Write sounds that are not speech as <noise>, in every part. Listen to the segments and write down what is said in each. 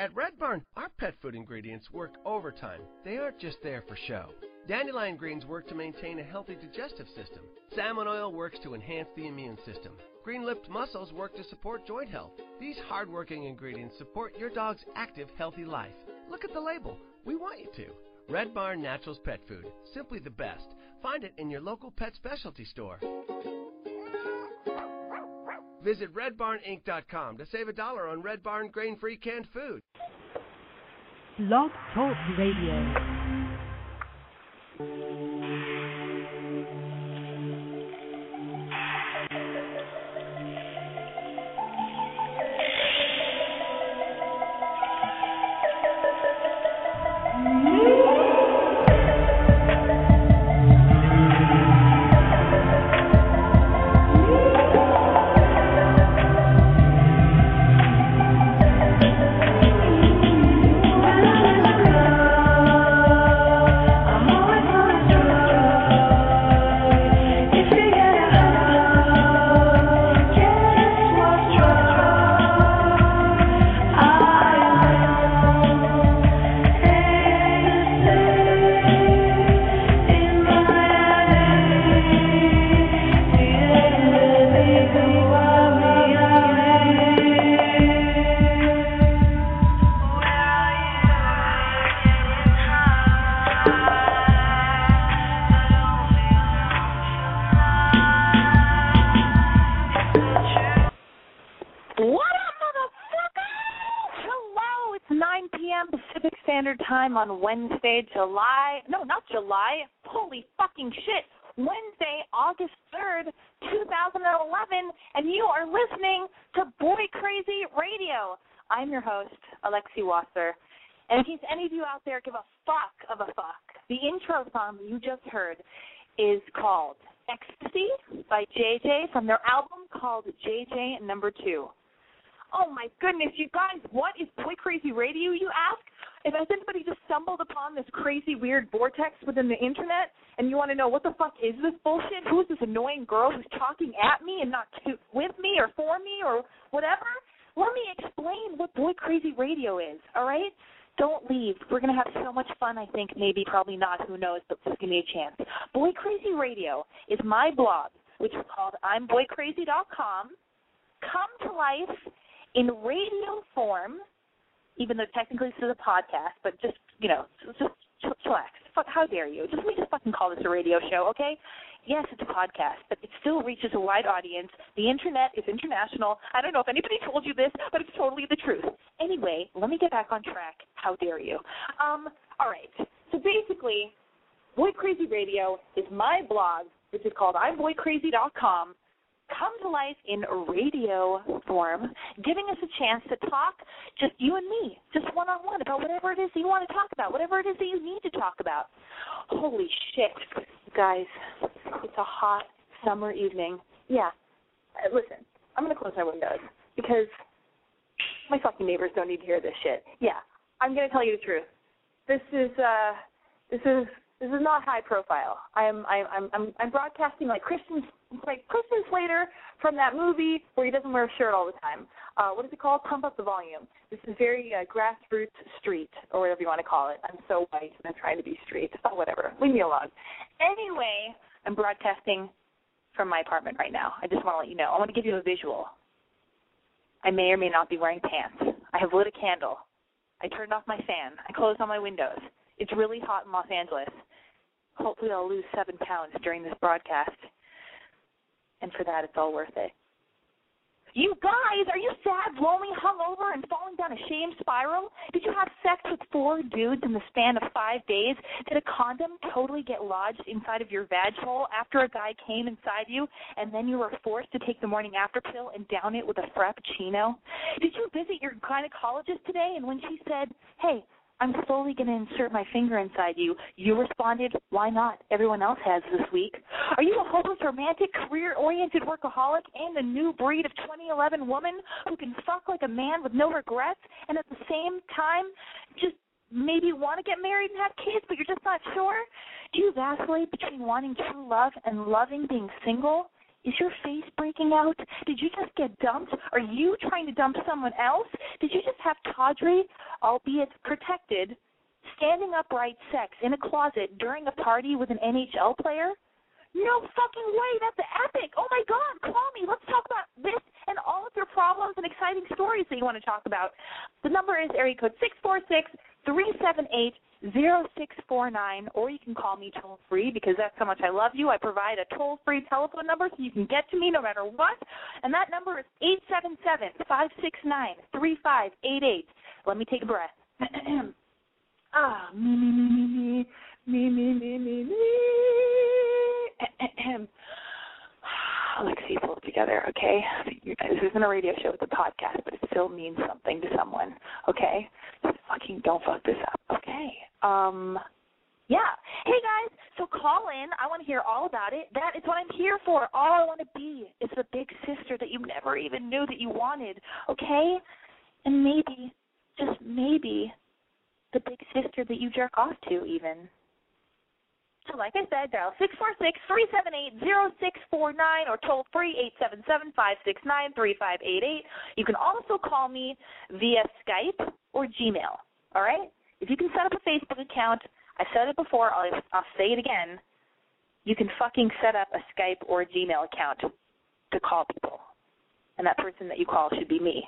At Red Barn, our pet food ingredients work overtime. They aren't just there for show. Dandelion greens work to maintain a healthy digestive system. Salmon oil works to enhance the immune system. Green lipped mussels work to support joint health. These hardworking ingredients support your dog's active, healthy life. Look at the label. We want you to. Red Barn Naturals Pet Food. Simply the best. Find it in your local pet specialty store. Visit redbarninc.com to save a dollar on Red Barn grain-free canned food. Blog Talk Radio. July. No, not July. Holy fucking shit. Wednesday, August 3rd, 2011, and you are listening to Boy Crazy Radio. I'm your host, Alexi Wasser. And in case any of you out there give a fuck of a fuck, the intro song you just heard is called Ecstasy by JJ from their album called JJ Number Two. Oh my goodness, you guys, what is Boy Crazy Radio, you ask? If anybody just stumbled upon this crazy weird vortex within the internet and you want to know what the fuck is this bullshit? Who is this annoying girl who's talking at me and not to, with me or for me or whatever? Let me explain what Boy Crazy Radio is, all right? Don't leave. We're going to have so much fun, I think. Maybe, probably not. Who knows? But just give me a chance. Boy Crazy Radio is my blog, which is called I'mBoyCrazy.com. Come to life in radio form, even though technically this is a podcast, but just, you know, just, chillax. Fuck, how dare you? Just let me just fucking call this a radio show, okay? Yes, it's a podcast, but it still reaches a wide audience. The internet is international. I don't know if anybody <laughs> told you this, but it's totally the truth. Anyway, let me get back on track. How dare you? Um, all right. So basically, Boy Crazy Radio is my blog, which is called I'mBoyCrazy.com come to life in radio form, giving us a chance to talk, just you and me, just one on one, about whatever it is that you want to talk about, whatever it is that you need to talk about. Holy shit, guys, it's a hot summer evening. Yeah, uh, listen, I'm going to close my windows because my fucking neighbors don't need to hear this shit. Yeah, I'm going to tell you the truth. This is, uh, this is this is not high profile. I'm I'm I'm I'm broadcasting like Christian like Christian Slater from that movie where he doesn't wear a shirt all the time. Uh, what is it called? Pump up the volume. This is very uh, grassroots street or whatever you want to call it. I'm so white and I'm trying to be street. Oh, whatever. Leave me alone. Anyway, I'm broadcasting from my apartment right now. I just want to let you know. I want to give you a visual. I may or may not be wearing pants. I have lit a candle. I turned off my fan. I closed all my windows. It's really hot in Los Angeles. Hopefully, I'll lose seven pounds during this broadcast. And for that, it's all worth it. You guys, are you sad, lonely, hungover, and falling down a shame spiral? Did you have sex with four dudes in the span of five days? Did a condom totally get lodged inside of your vag hole after a guy came inside you, and then you were forced to take the morning after pill and down it with a frappuccino? Did you visit your gynecologist today, and when she said, "Hey, I'm slowly going to insert my finger inside you. You responded, why not? Everyone else has this week. Are you a hopeless, romantic, career oriented workaholic and a new breed of 2011 woman who can fuck like a man with no regrets and at the same time just maybe want to get married and have kids, but you're just not sure? Do you vacillate between wanting true love and loving being single? Is your face breaking out? Did you just get dumped? Are you trying to dump someone else? Did you just have tawdry, albeit protected, standing upright sex in a closet during a party with an NHL player? No fucking way. That's epic. Oh my God. Call me. Let's talk about this and all of your problems and exciting stories that you want to talk about. The number is area code six four six three seven eight zero six four nine, or you can call me toll free because that's how much I love you. I provide a toll free telephone number so you can get to me no matter what, and that number is eight seven seven five six nine three five eight eight. Let me take a breath. <clears throat> ah, me me me me me me me me me. <clears throat> Lexi, pull it together, okay? This isn't a radio show; it's a podcast, but it still means something to someone, okay? Just fucking don't fuck this up, okay? Um, yeah. Hey guys, so call in. I want to hear all about it. That is what I'm here for. All I want to be is the big sister that you never even knew that you wanted, okay? And maybe, just maybe, the big sister that you jerk off to, even. So, like I said, dial six four six three seven eight zero six four nine or toll free eight seven seven five six nine three five eight eight. You can also call me via Skype or Gmail. All right? If you can set up a Facebook account, I said it before, I'll, I'll say it again. You can fucking set up a Skype or a Gmail account to call people. And that person that you call should be me.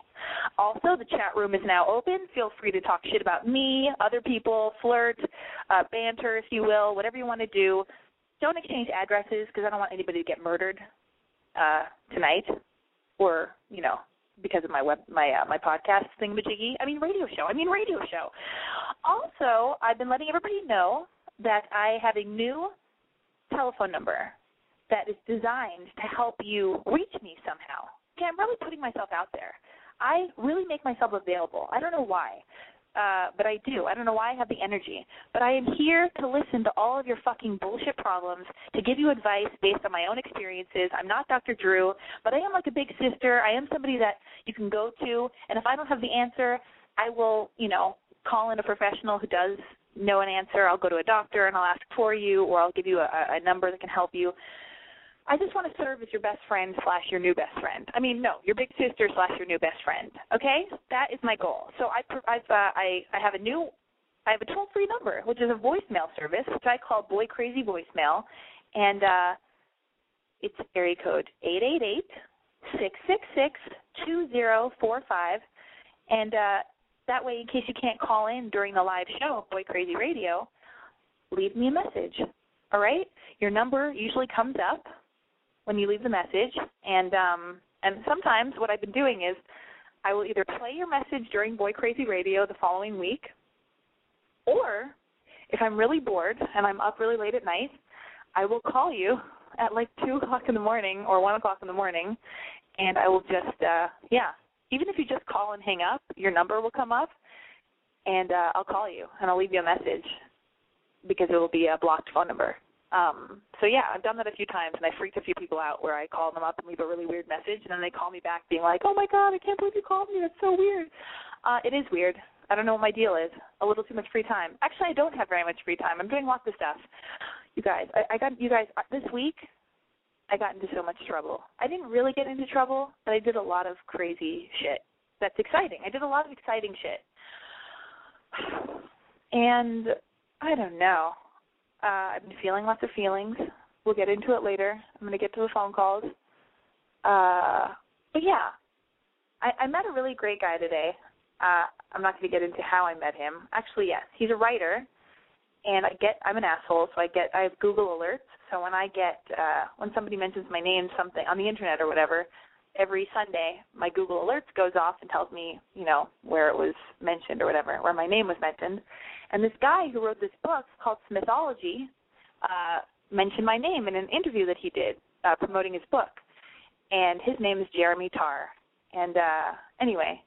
Also, the chat room is now open. Feel free to talk shit about me, other people, flirt, uh, banter, if you will, whatever you want to do. Don't exchange addresses because I don't want anybody to get murdered uh, tonight, or you know, because of my web my uh, my podcast thingamajiggy. I mean radio show. I mean radio show. Also, I've been letting everybody know that I have a new telephone number that is designed to help you reach me somehow. Okay, I'm really putting myself out there. I really make myself available. I don't know why. Uh, but I do. I don't know why I have the energy. But I am here to listen to all of your fucking bullshit problems, to give you advice based on my own experiences. I'm not Dr. Drew, but I am like a big sister. I am somebody that you can go to, and if I don't have the answer, I will, you know, call in a professional who does know an answer. I'll go to a doctor and I'll ask for you, or I'll give you a, a number that can help you. I just want to serve as your best friend slash your new best friend. I mean, no, your big sister slash your new best friend. Okay, that is my goal. So I I've, uh, I I have a new I have a toll free number which is a voicemail service which I call Boy Crazy Voicemail, and uh, it's area code eight eight eight six six six two zero four five, and uh, that way in case you can't call in during the live show of Boy Crazy Radio, leave me a message. All right, your number usually comes up when you leave the message and um and sometimes what I've been doing is I will either play your message during Boy Crazy Radio the following week or if I'm really bored and I'm up really late at night, I will call you at like two o'clock in the morning or one o'clock in the morning and I will just uh yeah. Even if you just call and hang up, your number will come up and uh I'll call you and I'll leave you a message because it will be a blocked phone number. Um, so yeah, I've done that a few times, and I freaked a few people out where I call them up and leave a really weird message, and then they call me back being like, "Oh my god, I can't believe you called me. That's so weird." Uh, it is weird. I don't know what my deal is. A little too much free time. Actually, I don't have very much free time. I'm doing lots of stuff. You guys, I, I got you guys uh, this week. I got into so much trouble. I didn't really get into trouble, but I did a lot of crazy shit. That's exciting. I did a lot of exciting shit. <sighs> And I don't know. Uh, I've been feeling lots of feelings. We'll get into it later. I'm going to get to the phone calls. Uh, but yeah, I, I met a really great guy today. Uh, I'm not going to get into how I met him. Actually, yes, he's a writer, and I get I'm an asshole, so I get I have Google alerts. So when I get uh, when somebody mentions my name something on the internet or whatever, every Sunday my Google alerts goes off and tells me you know where it was mentioned or whatever, where my name was mentioned. And this guy who wrote this book called Smithology uh, mentioned my name in an interview that he did uh, promoting his book. And his name is Jeremy Tarr. And uh, anyway,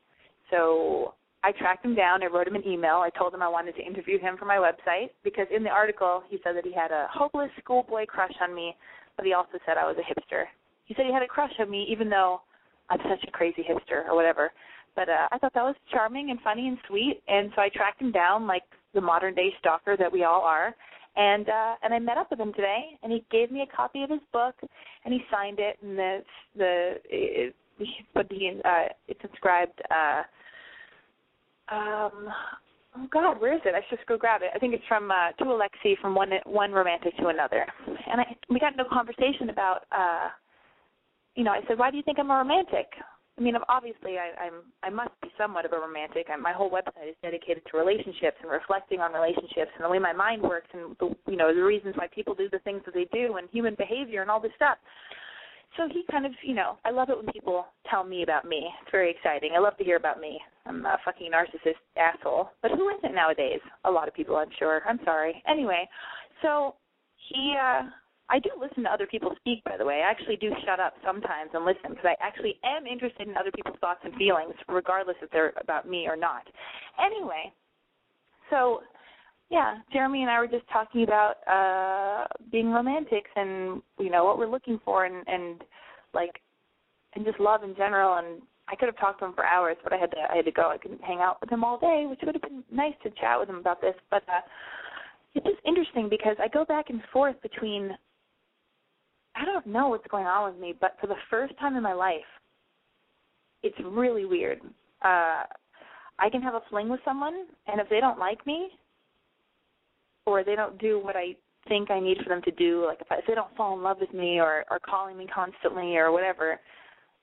so I tracked him down. I wrote him an email. I told him I wanted to interview him for my website because in the article he said that he had a hopeless schoolboy crush on me, but he also said I was a hipster. He said he had a crush on me even though I'm such a crazy hipster or whatever. But uh, I thought that was charming and funny and sweet, and so I tracked him down like the modern day stalker that we all are, And uh and I met up with him today and he gave me a copy of his book and he signed it and the the it, but the uh it's inscribed uh um oh god where is it? I should just go grab it. I think it's from uh to alexi from one one romantic to another. And i we got into a conversation about uh you know i said why do you think i'm a romantic i mean obviously i i'm i must be somewhat of a romantic I, my whole website is dedicated to relationships and reflecting on relationships and the way my mind works and the you know the reasons why people do the things that they do and human behavior and all this stuff so he kind of, you know, I love it when people tell me about me. It's very exciting. I love to hear about me. I'm a fucking narcissist asshole. But who isn't nowadays? A lot of people, I'm sure. I'm sorry. Anyway, so he, uh, I do listen to other people speak, by the way. I actually do shut up sometimes and listen because I actually am interested in other people's thoughts and feelings, regardless if they're about me or not. Anyway, so yeah, Jeremy and I were just talking about uh being romantics and you know what we're looking for and and like and just love in general and I could have talked to him for hours, but I had to I had to go. I couldn't hang out with him all day, which would have been nice to chat with him about this, but uh it's just interesting because I go back and forth between I don't know what's going on with me, but for the first time in my life it's really weird. Uh I can have a fling with someone and if they don't like me, or they don't do what I think I need for them to do, like if, I, if they don't fall in love with me or are calling me constantly or whatever,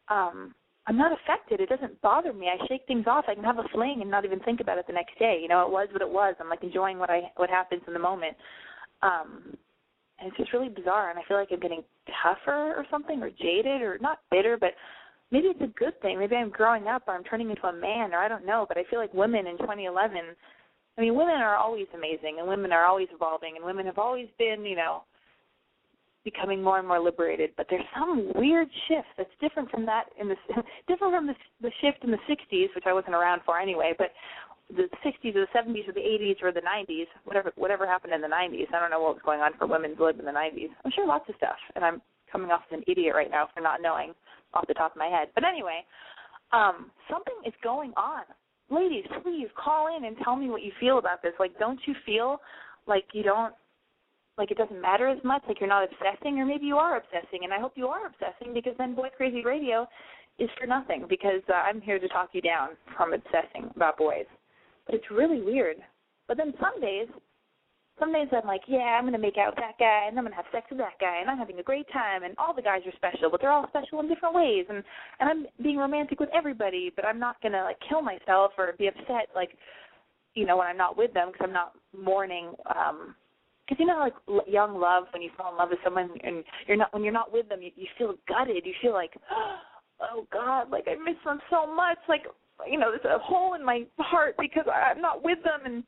um, I'm not affected. It doesn't bother me. I shake things off. I can have a fling and not even think about it the next day. You know, it was what it was. I'm like enjoying what I what happens in the moment. Um and it's just really bizarre and I feel like I'm getting tougher or something or jaded or not bitter but maybe it's a good thing. Maybe I'm growing up or I'm turning into a man or I don't know, but I feel like women in 2011 I mean, women are always amazing, and women are always evolving, and women have always been, you know, becoming more and more liberated. But there's some weird shift that's different from that in the <laughs> different from the, the shift in the '60s, which I wasn't around for anyway. But the 60s or the 70s or the 80s or the 90s, whatever whatever happened in the 90s. I don't know what was going on for women's lived in the 90s. I'm sure lots of stuff, and I'm coming off as an idiot right now for not knowing off the top of my head. But anyway, um, something is going on ladies, please call in and tell me what you feel about this. Like, don't you feel like you don't like it doesn't matter as much, like you're not obsessing, or maybe you are obsessing, and I hope you are obsessing because then Boy Crazy Radio is for nothing because uh, I'm here to talk you down from obsessing about boys. It's really weird. But then some days some days I'm like, yeah, I'm gonna make out with that guy, and I'm gonna have sex with that guy, and I'm having a great time, and all the guys are special, but they're all special in different ways, and and I'm being romantic with everybody, but I'm not gonna like kill myself or be upset like, you know, when I'm not with them because I'm not mourning. um because you know like young love when you fall in love with someone and you're not when you're not with them you, you feel gutted you feel like <gasps> oh god like i miss them so much like you know there's a hole in my heart because i'm not with them and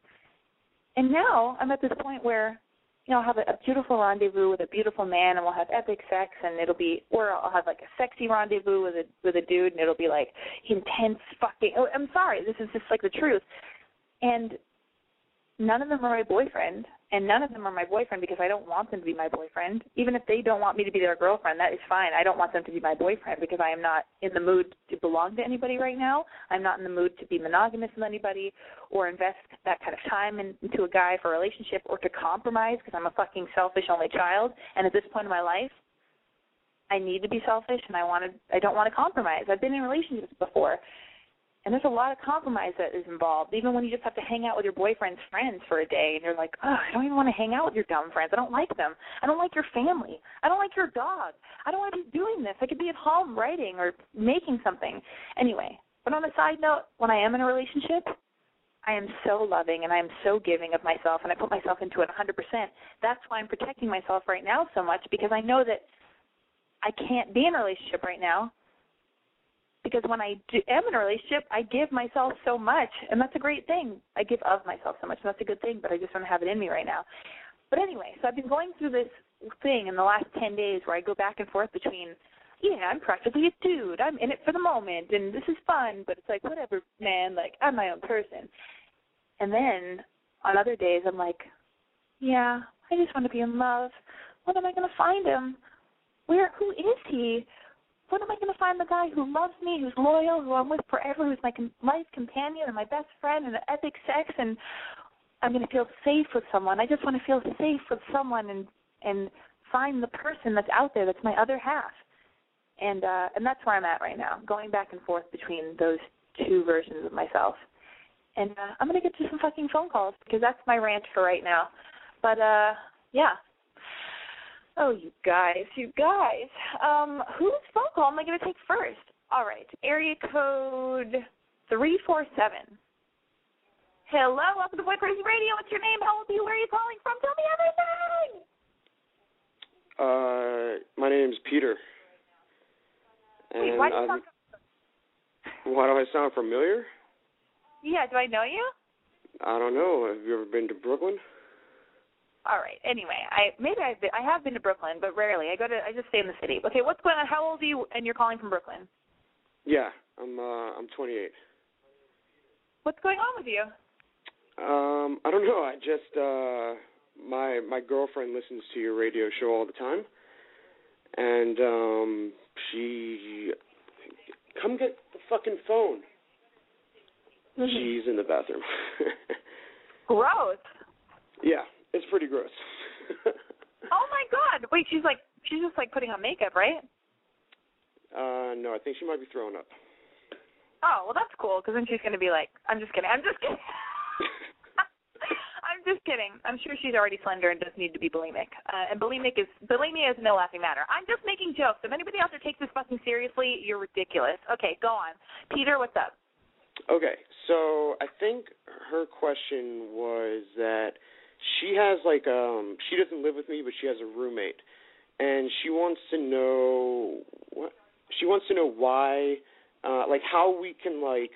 and now I'm at this point where, you know, I'll have a, a beautiful rendezvous with a beautiful man, and we'll have epic sex, and it'll be, or I'll have like a sexy rendezvous with a with a dude, and it'll be like intense fucking. Oh, I'm sorry, this is just like the truth. And none of them are my boyfriend, and none of them are my boyfriend because I don't want them to be my boyfriend. Even if they don't want me to be their girlfriend, that is fine. I don't want them to be my boyfriend because I am not in the mood to belong to anybody right now. I'm not in the mood to be monogamous with anybody or invest that kind of time in, into a guy for a relationship or to compromise because I'm a fucking selfish only child. And at this point in my life, I need to be selfish and I want to. I don't want to compromise. I've been in relationships before, and there's a lot of compromise that is involved, even when you just have to hang out with your boyfriend's friends for a day and you're like, oh, I don't even want to hang out with your dumb friends. I don't like them. I don't like your family. I don't like your dog. I don't want to be doing this. I could be at home writing or making something. Anyway, but on a side note, when I am in a relationship, I am so loving and I am so giving of myself and I put myself into it 100%. That's why I'm protecting myself right now so much because I know that I can't be in a relationship right now because when I do, am in a relationship, I give myself so much, and that's a great thing. I give of myself so much, and that's a good thing. But I just don't have it in me right now. But anyway, so I've been going through this thing in the last ten days where I go back and forth between, yeah, I'm practically a dude. I'm in it for the moment, and this is fun. But it's like whatever, man. Like I'm my own person. And then on other days, I'm like, yeah, I just want to be in love. When am I going to find him? Where? Who is he? When am I going to find the guy who loves me, who's loyal, who I'm with forever, who's my life companion and my best friend and epic sex and I'm going to feel safe with someone. I just want to feel safe with someone and and find the person that's out there that's my other half. And uh and that's where I'm at right now, going back and forth between those two versions of myself. And uh I'm going to get to some fucking phone calls because that's my rant for right now. But uh yeah. Oh, you guys, you guys. Um whose phone call am I going to take first? All right. Area code 347. Hello, welcome to Boy Crazy Radio. What's your name? How old are you? Where are you calling from? Tell me everything. Uh, my name's Peter. And Wait, why do you sound <laughs> why do I sound familiar? Yeah, do I know you? I don't know. Have you ever been to Brooklyn? All right. Anyway, I maybe I've been, I have been to Brooklyn, but rarely. I go to I just stay in the city. Okay, what's going on? How old are you? And you're calling from Brooklyn. Yeah, I'm uh I'm 28. What's going on with you? Um, I don't know. I just uh my my girlfriend listens to your radio show all the time. And um she come get the fucking phone. She's in the bathroom. <laughs> Gross. yeah, it's pretty gross. <laughs> Oh my God. Wait, she's like she's just like putting on makeup, right? uh no, I think she might be throwing up. Oh well, that's cool because then she's gonna be like, I'm just kidding. I'm just kidding. <laughs> I'm just kidding. I'm sure she's already slender and doesn't need to be bulimic. Uh, and bulimic is bulimia is no laughing matter. I'm just making jokes. If anybody out there takes this fucking seriously, you're ridiculous. Okay, go on. Peter, what's up? Okay, so I think her question was that she has like um she doesn't live with me, but she has a roommate, and she wants to know what she wants to know why, uh like how we can like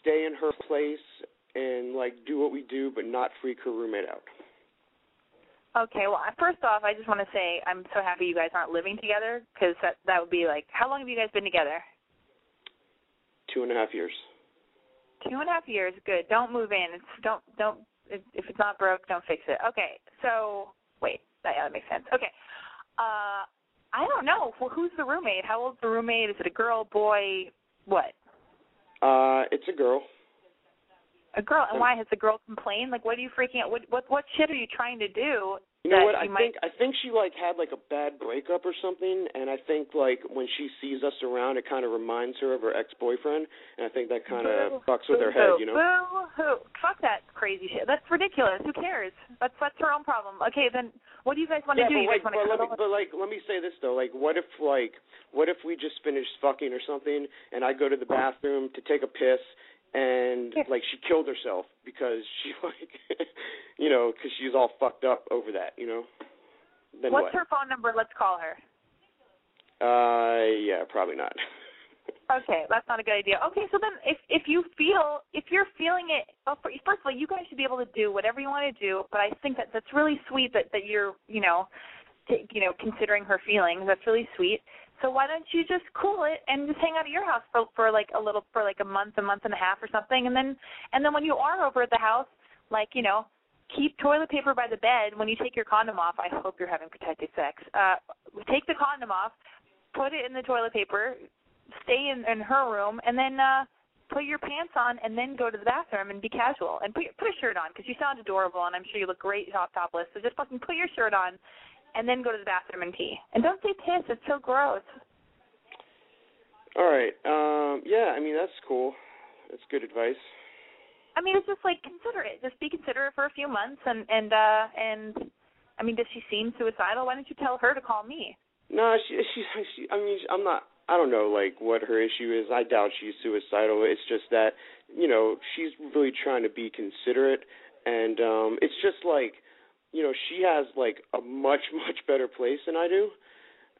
stay in her place and like do what we do, but not freak her roommate out. Okay, well, first off, I just want to say I'm so happy you guys aren't living together because that that would be like, how long have you guys been together? Two and a half years. Two and a half years. Good. Don't move in. It's don't don't if if it's not broke, don't fix it. Okay. So wait, that yeah, that makes sense. Okay. Uh, I don't know. Well, who's the roommate? How old's the roommate? Is it a girl, boy? What? Uh, it's a girl. A girl. And why has the girl complained? Like, what are you freaking out? What what what shit are you trying to do? You know what? I might- think I think she like had like a bad breakup or something, and I think like when she sees us around, it kind of reminds her of her ex-boyfriend, and I think that kind of fucks with her head, you know. Boo hoo. Fuck that crazy shit. That's ridiculous. Who cares? That's that's her own problem. Okay, then what do you guys want yeah, to do? but like, but let me, but like, let me say this though. Like, what if like, what if we just finished fucking or something, and I go to the bathroom to take a piss, and Yeah. like she killed herself because she <laughs> like, you know, because she's all fucked up over that, you know. Then What's what? her phone number? Let's call her. Uh, yeah, probably not. <laughs> Okay, that's not a good idea. Okay, so then if if you feel if you're feeling it, well, fir- first of all, you guys should be able to do whatever you want to do. But I think that that's really sweet that that you're you know, t- you know, considering her feelings. That's really sweet. So why don't you just cool it and just hang out at your house for for like a little for like a month, a month and a half or something, and then and then when you are over at the house, like you know, keep toilet paper by the bed. When you take your condom off, I hope you're having protected sex. Uh, take the condom off, put it in the toilet paper, stay in, in her room, and then uh, put your pants on, and then go to the bathroom and be casual and put put a shirt on because you sound adorable, and I'm sure you look great top topless. So just fucking put your shirt on, and then go to the bathroom and pee. And don't say piss; it's so gross. All right. Um, yeah, I mean that's cool. That's good advice. I mean, it's just like consider it. Just be considerate for a few months, and and uh and I mean, does she seem suicidal? Why don't you tell her to call me? No, she, she, she. I mean, I'm not. I don't know, like what her issue is. I doubt she's suicidal. It's just that, you know, she's really trying to be considerate, and um, it's just like, you know, she has like a much <laughs> much better place than I do,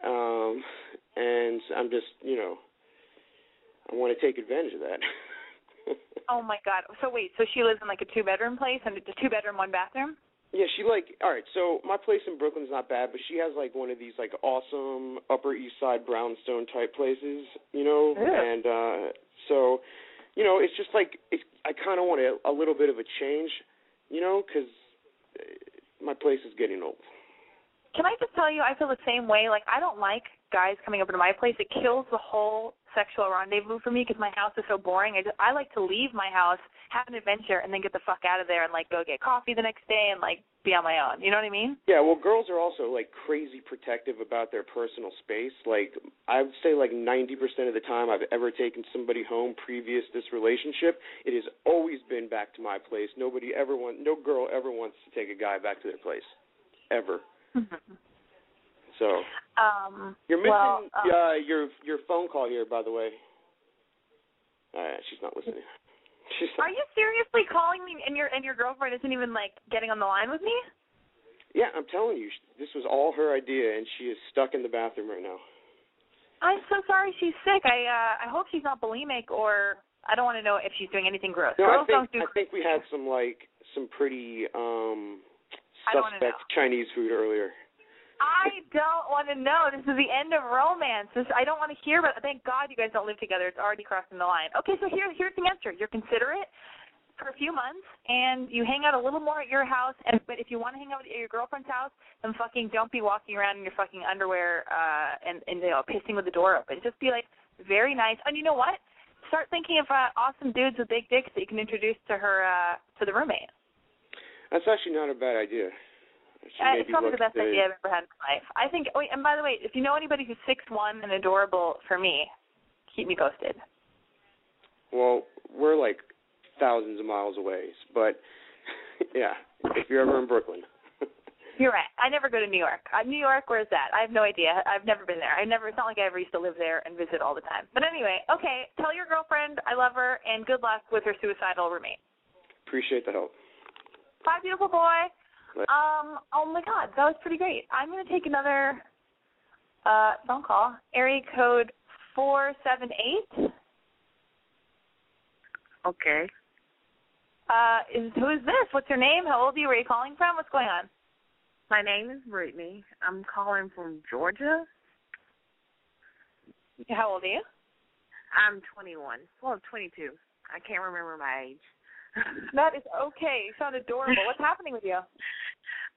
um, and I'm just, you know, I want to take advantage of that. <laughs> Oh my god. So wait, so she lives in like a two bedroom place and it's a two bedroom, one bathroom? Yeah, she like all right. So my place in Brooklyn's not bad, but she has like one of these like awesome Upper East Side brownstone type places, you know. Yeah. And uh so, you know, it's just like it, I kind of want a, a little bit of a change, you know, because my place is getting old. Can I just tell you, I feel the same way. Like I don't like guys coming over to my place. It kills the whole sexual rendezvous for me because my house is so boring. I just, I like to leave my house, have an adventure, and then get the fuck out of there and like go get coffee the next day and like be on my own. You know what I mean? Yeah, well, girls are also like crazy protective about their personal space. Like I would say, like ninety percent of the time I've ever taken somebody home previous this relationship, it has always been back to my place. Nobody ever want, no girl ever wants to take a guy back to their place, ever. Mm-hmm. So um, you're missing well, um, uh, your your phone call here, by the way. All right, she's not listening. <laughs> She's Are you seriously calling me and your and your girlfriend isn't even like getting on the line with me? Yeah, I'm telling you, this was all her idea, and she is stuck in the bathroom right now. I'm so sorry she's sick. I uh I hope she's not bulimic or I don't want to know if she's doing anything gross. No, Girls I think do I think we had some like some pretty um I don't wanna suspect Chinese food earlier. I don't want to know. This is the end of romance. This, I don't want to hear about. Thank God you guys don't live together. It's already crossing the line. Okay, so here, here's the answer. You're considerate for a few months, and you hang out a little more at your house. And but if you want to hang out at your girlfriend's house, then fucking don't be walking around in your fucking underwear uh, and and you know pissing with the door open. Just be like very nice. And you know what? Start thinking of uh, awesome dudes with big dicks that you can introduce to her uh, to the roommate. That's actually not a bad idea. Uh, it's probably the best idea I've ever had in my life. I think. Oh, and by the way, if you know anybody who's six one and adorable for me, keep me posted. Well, we're like thousands of miles away, but <laughs> yeah, if you're ever in Brooklyn. <laughs> You're right. I never go to New York. Uh, New York, where's that? I have no idea. I've never been there. I never. It's not like I ever used to live there and visit all the time. But anyway, okay. Tell your girlfriend I love her and good luck with her suicidal roommate. Appreciate the help. Bye, beautiful boy. Um. Oh my God, that was pretty great. I'm gonna take another uh phone call. Area code four seven eight. Okay. Uh, is who is this? What's your name? How old are you? Where are you calling from? What's going on? My name is Brittany. I'm calling from Georgia. How old are you? I'm 21. Well, 22. I can't remember my age. That is okay. You sound adorable. What's happening with you?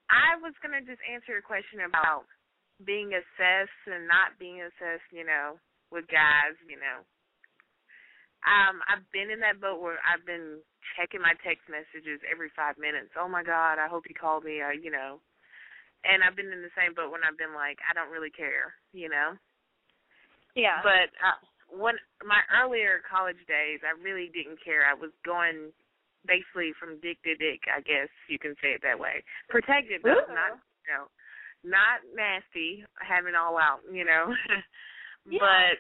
I was going to just answer your question about being assessed and not being assessed, you know, with guys, you know. Um, I've been in that boat where I've been checking my text messages every five minutes. Oh my God, I hope he called me, or you know. And I've been in the same boat when I've been like, I don't really care, you know. Yeah. But uh, when my earlier college days, I really didn't care. I was going basically from dick to dick, I guess you can say it that way. Protected though, Ooh. not you know, not nasty, having all out, you know. <laughs> Yeah. But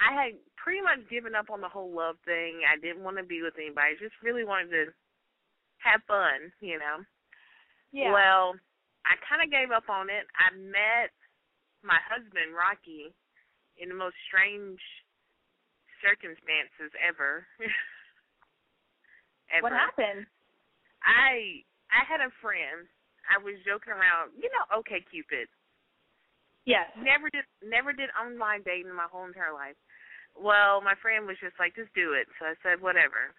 I had pretty much given up on the whole love thing. I didn't want to be with anybody. I just really wanted to have fun, you know. yeah. Well, I kind of gave up on it. I met my husband, Rocky, in the most strange circumstances ever. <laughs> ever. what happened? I I had a friend. I was joking around. You know, okay, Cupid. Yes. Never did never did online dating in my whole entire life. Well, my friend was just like, just do it. So I said, whatever.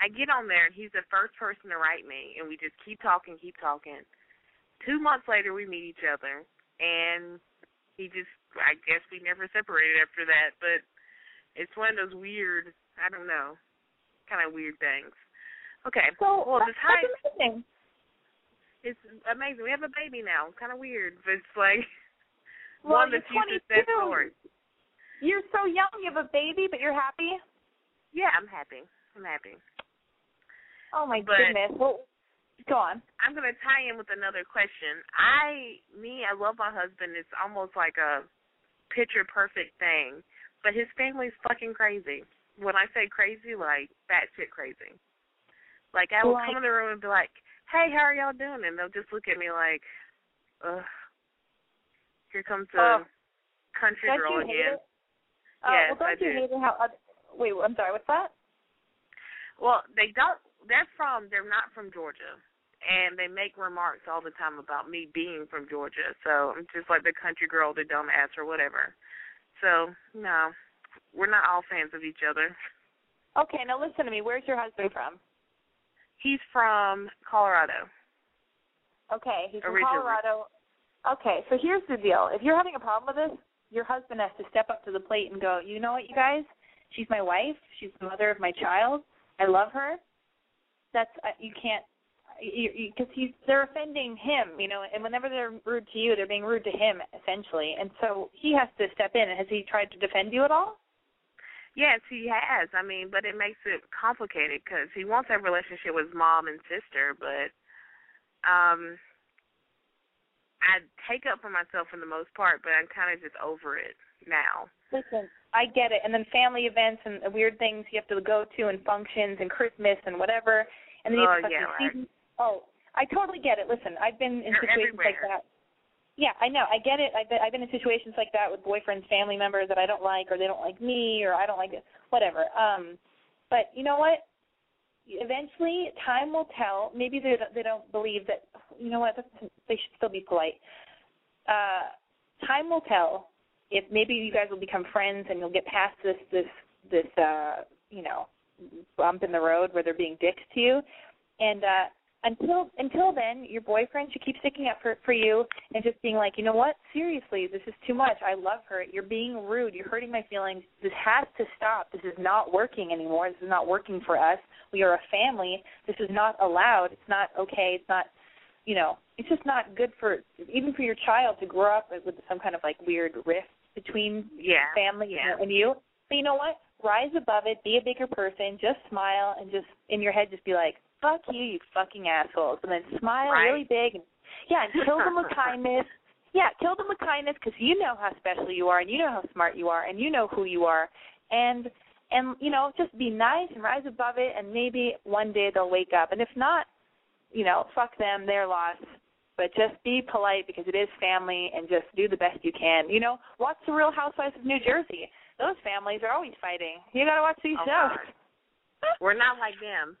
I get on there and he's the first person to write me and we just keep talking, keep talking. Two months later we meet each other and he just I guess we never separated after that, but it's one of those weird I don't know, kind of weird things. Okay. So well that's, the time that's amazing. it's amazing. We have a baby now. Kind of weird, but it's like <laughs> Well, one of the you're few 22. success stories. You're so young. You have a baby, but you're happy. Yeah, I'm happy. I'm happy. Oh my But- goodness. Well, go on. I'm gonna tie in with another question. I, me, I love my husband. It's almost like a picture perfect thing, but his family's fucking crazy. When I say crazy, like batshit crazy. Like I will Like- come in the room and be like, "Hey, how are y'all doing?" And they'll just look at me like, "Ugh, here comes the Oh. country girl again." Uh, Yes, well, don't I you do. hate it how? Other, wait, I'm sorry. What's that? Well, they don't. They're from. They're not from Georgia, and they make remarks all the time about me being from Georgia. So I'm just like the country girl, the dumb ass, or whatever. So no, we're not all fans of each other. Okay, now listen to me. Where's your husband from? He's from Colorado. Okay, he's from Originally. Colorado. Okay, so here's the deal. If you're having a problem with this, your husband has to step up to the plate and go, you know what, you guys, she's my wife, she's the mother of my child, I love her. That's uh, you can't because he's they're offending him, you know, and whenever they're rude to you, they're being rude to him essentially, and so he has to step in. Has he tried to defend you at all? Yes, he has. I mean, but it makes it complicated because he wants that relationship with mom and sister, but um I take up for myself for the most part, but I'm kind of just over it now. Listen, I get it. And then family events and weird things you have to go to and functions and Christmas and whatever. And then you oh, have to yeah, right. Oh, I totally get it. Listen, I've been in They're situations everywhere. like that. Yeah, I know. I get it. I've been, I've been in situations like that with boyfriends, family members that I don't like, or they don't like me, or I don't like it, whatever. Um, but you know what? Eventually, time will tell. Maybe they they don't believe that. You know what? They should still be polite. Uh, time will tell if maybe you guys will become friends and you'll get past this this this uh you know bump in the road where they're being dicks to you and uh until until then your boyfriend should keep sticking up for for you and just being like you know what seriously this is too much i love her you're being rude you're hurting my feelings this has to stop this is not working anymore this is not working for us we are a family this is not allowed it's not okay it's not you know it's just not good for even for your child to grow up with some kind of like weird rift between Yeah. family Yeah. and you. But you know what? Rise above it. Be a bigger person. Just smile and just in your head, just be like, "Fuck you, you fucking assholes," and then smile Right. really big. And, yeah, and kill them with <laughs> kindness. Yeah, kill them with kindness because you know how special you are and you know how smart you are and you know who you are. And and you know just be nice and rise above it and maybe one day they'll wake up. And if not, you know, fuck them, their loss. But just be polite because it is family and just do the best you can. You know, watch the Real Housewives of New Jersey. Those families are always fighting. You got to watch these Oh, shows. We're not like them,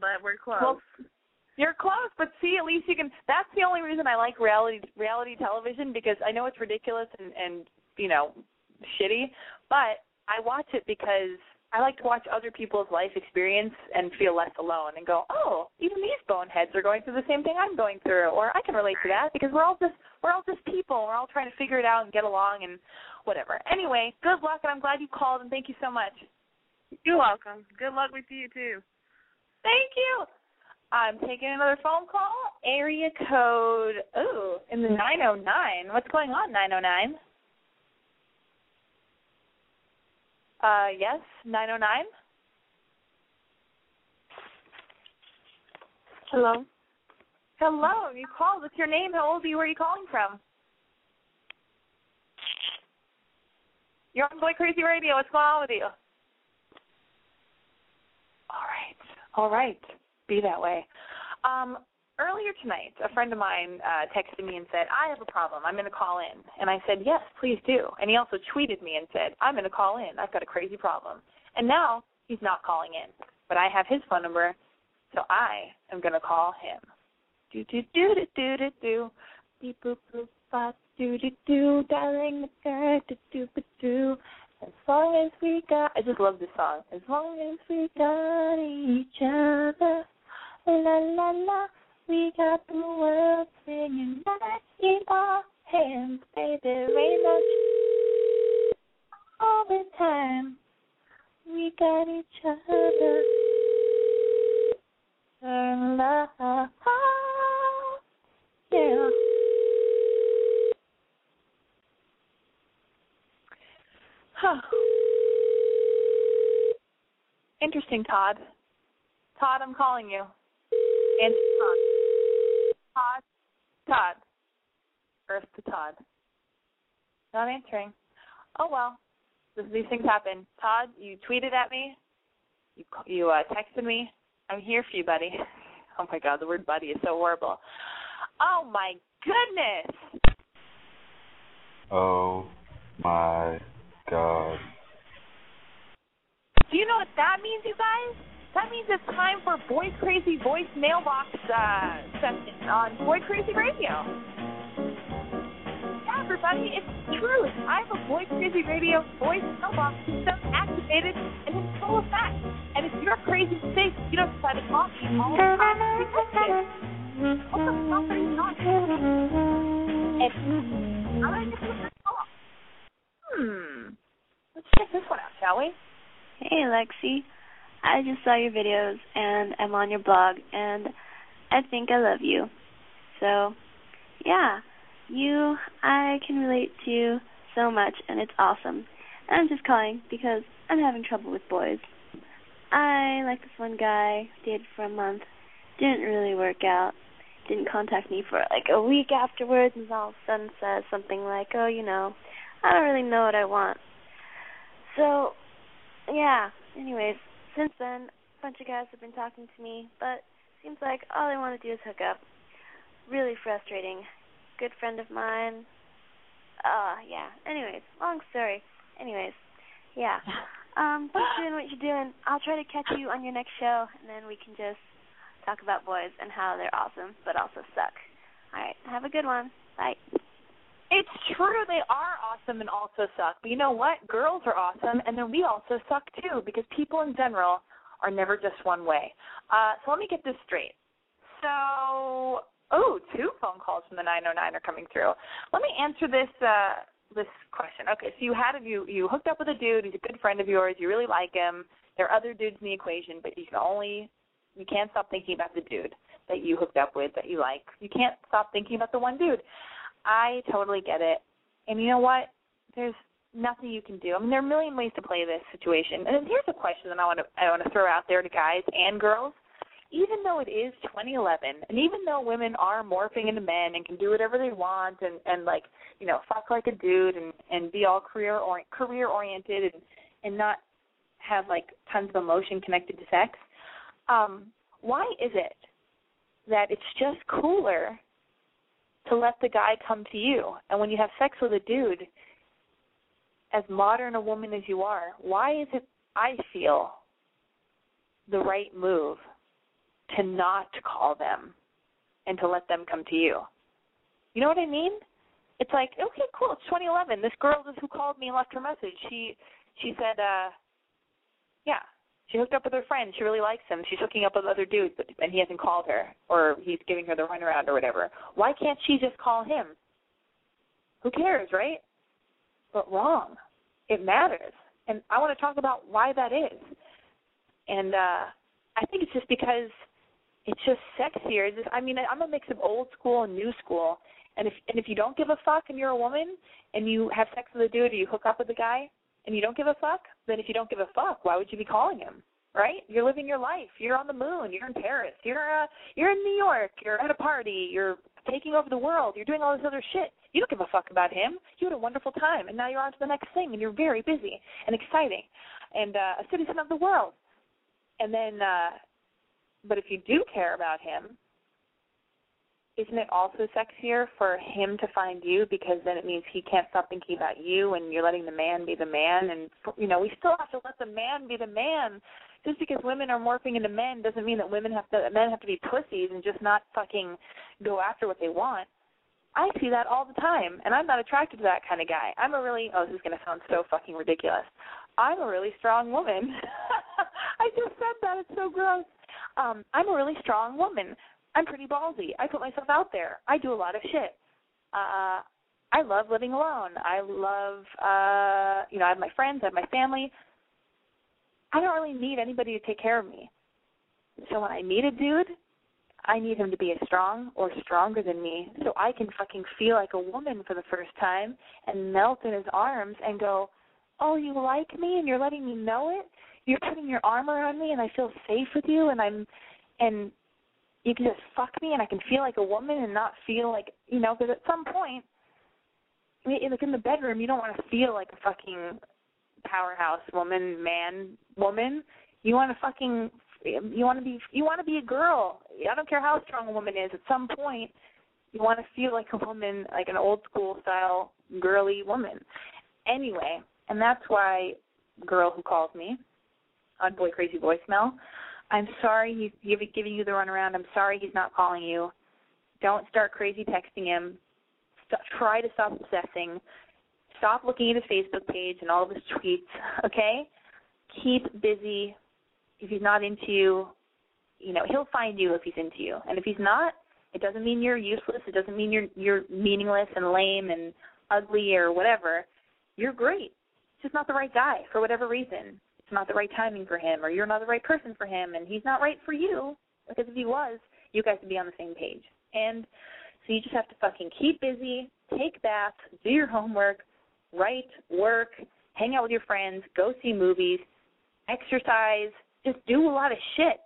but we're close. Well, you're close, but see, at least you can. That's the only reason I like reality reality television because I know it's ridiculous and and you know shitty, but I watch it because I like to watch other people's life experience and feel less alone and go, oh, even these boneheads are going through the same thing I'm going through, or I can relate to that because we're all just we're all just people. We're all trying to figure it out and get along and whatever. Anyway, good luck, and I'm glad you called and thank you so much. You're welcome. Good luck with you too. Thank you. I'm taking another phone call. Area code, ooh, in the 909. What's going on, 909? Uh, yes, 909? Hello. Hello, you called. What's your name? How old are you? Where are you calling from? You're on Boy Crazy Radio. What's going on with you? All right. All right. Be that way. Um, earlier tonight, a friend of mine uh, texted me and said, I have a problem. I'm going to call in. And I said, Yes, please do. And he also tweeted me and said, I'm going to call in. I've got a crazy problem. And now he's not calling in. But I have his phone number, so I am going to call him. Do, do, do, do, do, do, do. Beep, boop, boop, bop, do, do, do. Darling, do, do, do, do. As long as we got, I just love this song. As long as we got each other, la la la, we got the world singing right in our hands, baby. No all the time. We got each other. La la, yeah. <sighs> Interesting, Todd. Todd, I'm calling you. Answer Todd. Todd. Todd. Earth to Todd. Not answering. Oh well. These things happen. Todd, you tweeted at me. You you uh, texted me. I'm here for you, buddy. <laughs> Oh my God, the word "buddy" is so horrible. Oh my goodness. Oh my god. Do you know what that means, you guys? That means it's time for Boy Crazy Voice Mailbox uh, session on Boy Crazy Radio. Yeah, everybody, it's true. I have a Boy Crazy Radio voice mailbox system activated and in full effect. And if you're crazy safe, you don't decide to call me all the time. It. What the fuck are you talking about? And I'm Hmm. first call. check this one out, shall we? Hey, Lexi. I just saw your videos and I'm on your blog and I think I love you. So, yeah, you I can relate to so much and it's awesome. And I'm just calling because I'm having trouble with boys. I like this one guy, dated for a month, didn't really work out, didn't contact me for like a week afterwards, and all of a sudden says something like, "Oh, you know, I don't really know what I want." So, yeah. Anyways, since then, a bunch of guys have been talking to me, but seems like all they want to do is hook up. Really frustrating. Good friend of mine. Uh, yeah. Anyways, long story. Anyways, yeah. <laughs> Um, keep doing what you're doing. I'll try to catch you on your next show, and then we can just talk about boys and how they're awesome, but also suck. All right. Have a good one. Bye. It's true they are awesome and also suck. But you know what? Girls are awesome and then we also suck too because people in general are never just one way. Uh so let me get this straight. So oh, two phone calls from the 909 are coming through. Let me answer this uh this question. Okay, so you had you you hooked up with a dude, he's a good friend of yours, you really like him. There are other dudes in the equation, but you can only you can't stop thinking about the dude that you hooked up with that you like. You can't stop thinking about the one dude. I totally get it. And you know what? There's nothing you can do. I mean, there are a million ways to play this situation. And here's a question that I want to I want to throw out there to guys and girls. Even though it is 2011, and even though women are morphing into men and can do whatever they want, and and like you know fuck like a dude and and be all career or career oriented and and not have like tons of emotion connected to sex, um, why is it that it's just cooler to let the guy come to you. And when you have sex with a dude, as modern a woman as you are, why is it I feel the right move to not call them and to let them come to you? You know what I mean? It's like, okay, cool, it's 2011. This girl is who called me and left her message, she she said, uh, yeah, she hooked up with her friend. She really likes him. She's hooking up with other dudes, but, and he hasn't called her, or he's giving her the runaround or whatever. Why can't she just call him? Who cares, right? But wrong. It matters, and I want to talk about why that is. And uh I think it's just because it's just sexier. It's just, I mean, I'm a mix of old school and new school. And if and if you don't give a fuck and you're a woman and you have sex with a dude or you hook up with a guy, and you don't give a fuck, then if you don't give a fuck, why would you be calling him? Right? You're living your life. You're on the moon. You're in Paris. You're uh, you're in New York. You're at a party. You're taking over the world. You're doing all this other shit. You don't give a fuck about him. You had a wonderful time, and now you're on to the next thing, and you're very busy and exciting, and uh, a citizen of the world. And then, uh, but if you do care about him, isn't it also sexier for him to find you? Because then it means he can't stop thinking about you and you're letting the man be the man. And you know we still have to let the man be the man. Just because women are morphing into men doesn't mean that women have to men have to be pussies and just not fucking go after what they want. I see that all the time and i'm not attracted to that kind of guy. I'm a really oh this is going to sound so fucking ridiculous. I'm a really strong woman. <laughs> I just said that it's so gross. Um i'm a really strong woman I'm pretty ballsy. I put myself out there. I do a lot of shit. Uh I love living alone. I love uh you know, I have my friends, I have my family. I don't really need anybody to take care of me. So when I meet a dude, I need him to be as strong or stronger than me so I can fucking feel like a woman for the first time and melt in his arms and go, "Oh, you like me and you're letting me know it? You're putting your arm around me and I feel safe with you and I'm and you can just fuck me and I can feel like a woman and not feel like you know because at some point like in the bedroom you don't want to feel like a fucking powerhouse woman man woman. You want to fucking you want to be you want to be a girl. I don't care how strong a woman is. At some point you want to feel like a woman like an old school style girly woman. Anyway and that's why girl who calls me on boy crazy voicemail I'm sorry he's giving you the runaround. I'm sorry he's not calling you. Don't start crazy texting him. St- try to stop obsessing. Stop looking at his Facebook page and all of his tweets, <laughs> okay? Keep busy. If he's not into you, you know, he'll find you if he's into you. And if he's not, it doesn't mean you're useless. It doesn't mean you're you're meaningless and lame and ugly or whatever. You're great. just not the right guy for whatever reason. It's not the right timing for him, or you're not the right person for him, and he's not right for you. Because if he was, you guys would be on the same page. And so you just have to fucking keep busy, take baths, do your homework, write, work, hang out with your friends, go see movies, exercise, just do a lot of shit.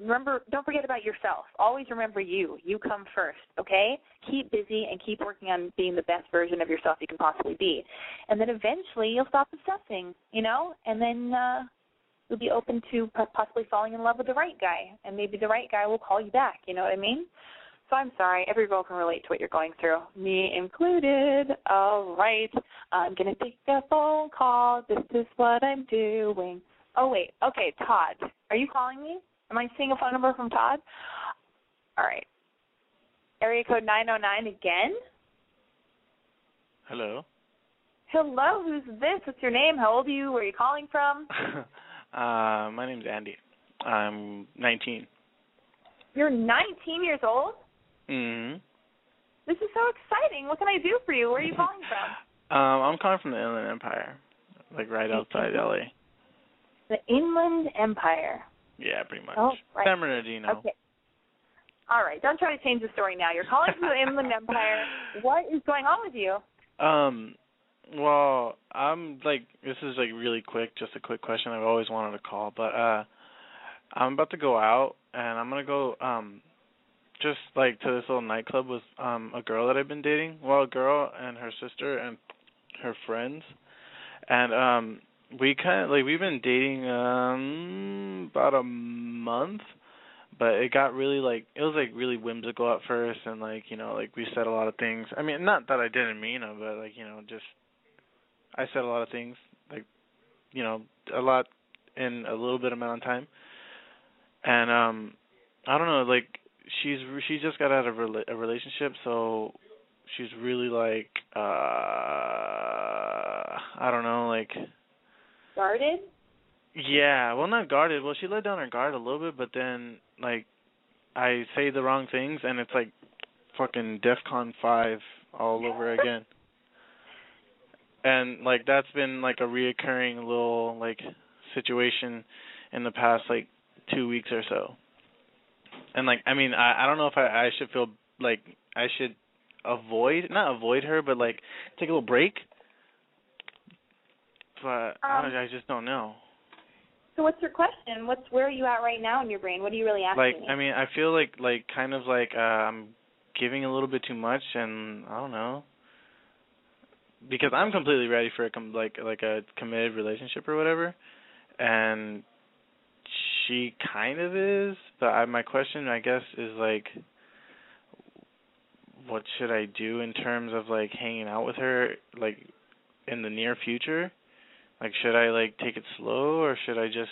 Remember, don't forget about yourself. Always remember you. You come first, okay? Keep busy and keep working on being the best version of yourself you can possibly be. And then eventually you'll stop obsessing, you know? And then uh you'll be open to possibly falling in love with the right guy. And maybe the right guy will call you back, you know what I mean? So I'm sorry, every girl can relate to what you're going through, me included. All right, I'm gonna take a phone call. This is what I'm doing. Oh wait, okay, Todd, are you calling me? Am I seeing a phone number from Todd? All right. Area code 909 again? Hello. Hello, who's this? What's your name? How old are you? Where are you calling from? <laughs> uh, my name's Andy. I'm 19. You're 19 years old? Mm-hmm. This is so exciting. What can I do for you? Where are you calling from? <laughs> um, I'm calling from the Inland Empire, like right outside LA. The Inland Empire. Yeah, pretty much. Oh, right. San Bernardino. Okay. All right. Don't try to change the story now. You're calling from the Inland Empire. <laughs> What is going on with you? Um. Well, I'm like this is like really quick, just a quick question. I've always wanted to call, but uh I'm about to go out and I'm gonna go um just like to this little nightclub with um a girl that I've been dating. Well, a girl and her sister and her friends. And um we kind of like we've been dating um about a month but it got really like it was like really whimsical at first and like you know like we said a lot of things. I mean not that i didn't mean them but like you know just i said a lot of things like you know a lot in a little bit amount of time. And um i don't know like she's she just got out of a relationship so she's really like uh i don't know like guarded? Yeah, well, not guarded. Well, she let down her guard a little bit, but then like I say the wrong things, and it's like fucking DefCon five all over again. and like that's been like a reoccurring little like situation in the past like two weeks or so. And like I mean I I don't know if I I should feel like I should avoid not avoid her but like take a little break but um, I, I just don't know. So what's your question? What's where are you at right now in your brain? What are you really asking Like me? I mean, I feel like like kind of like uh, I'm giving a little bit too much, and I don't know because I'm completely ready for a com- like like a committed relationship or whatever, and she kind of is. But I, my question, I guess, is like, what should I do in terms of like hanging out with her, like in the near future? Like, should I like take it slow, or should I just,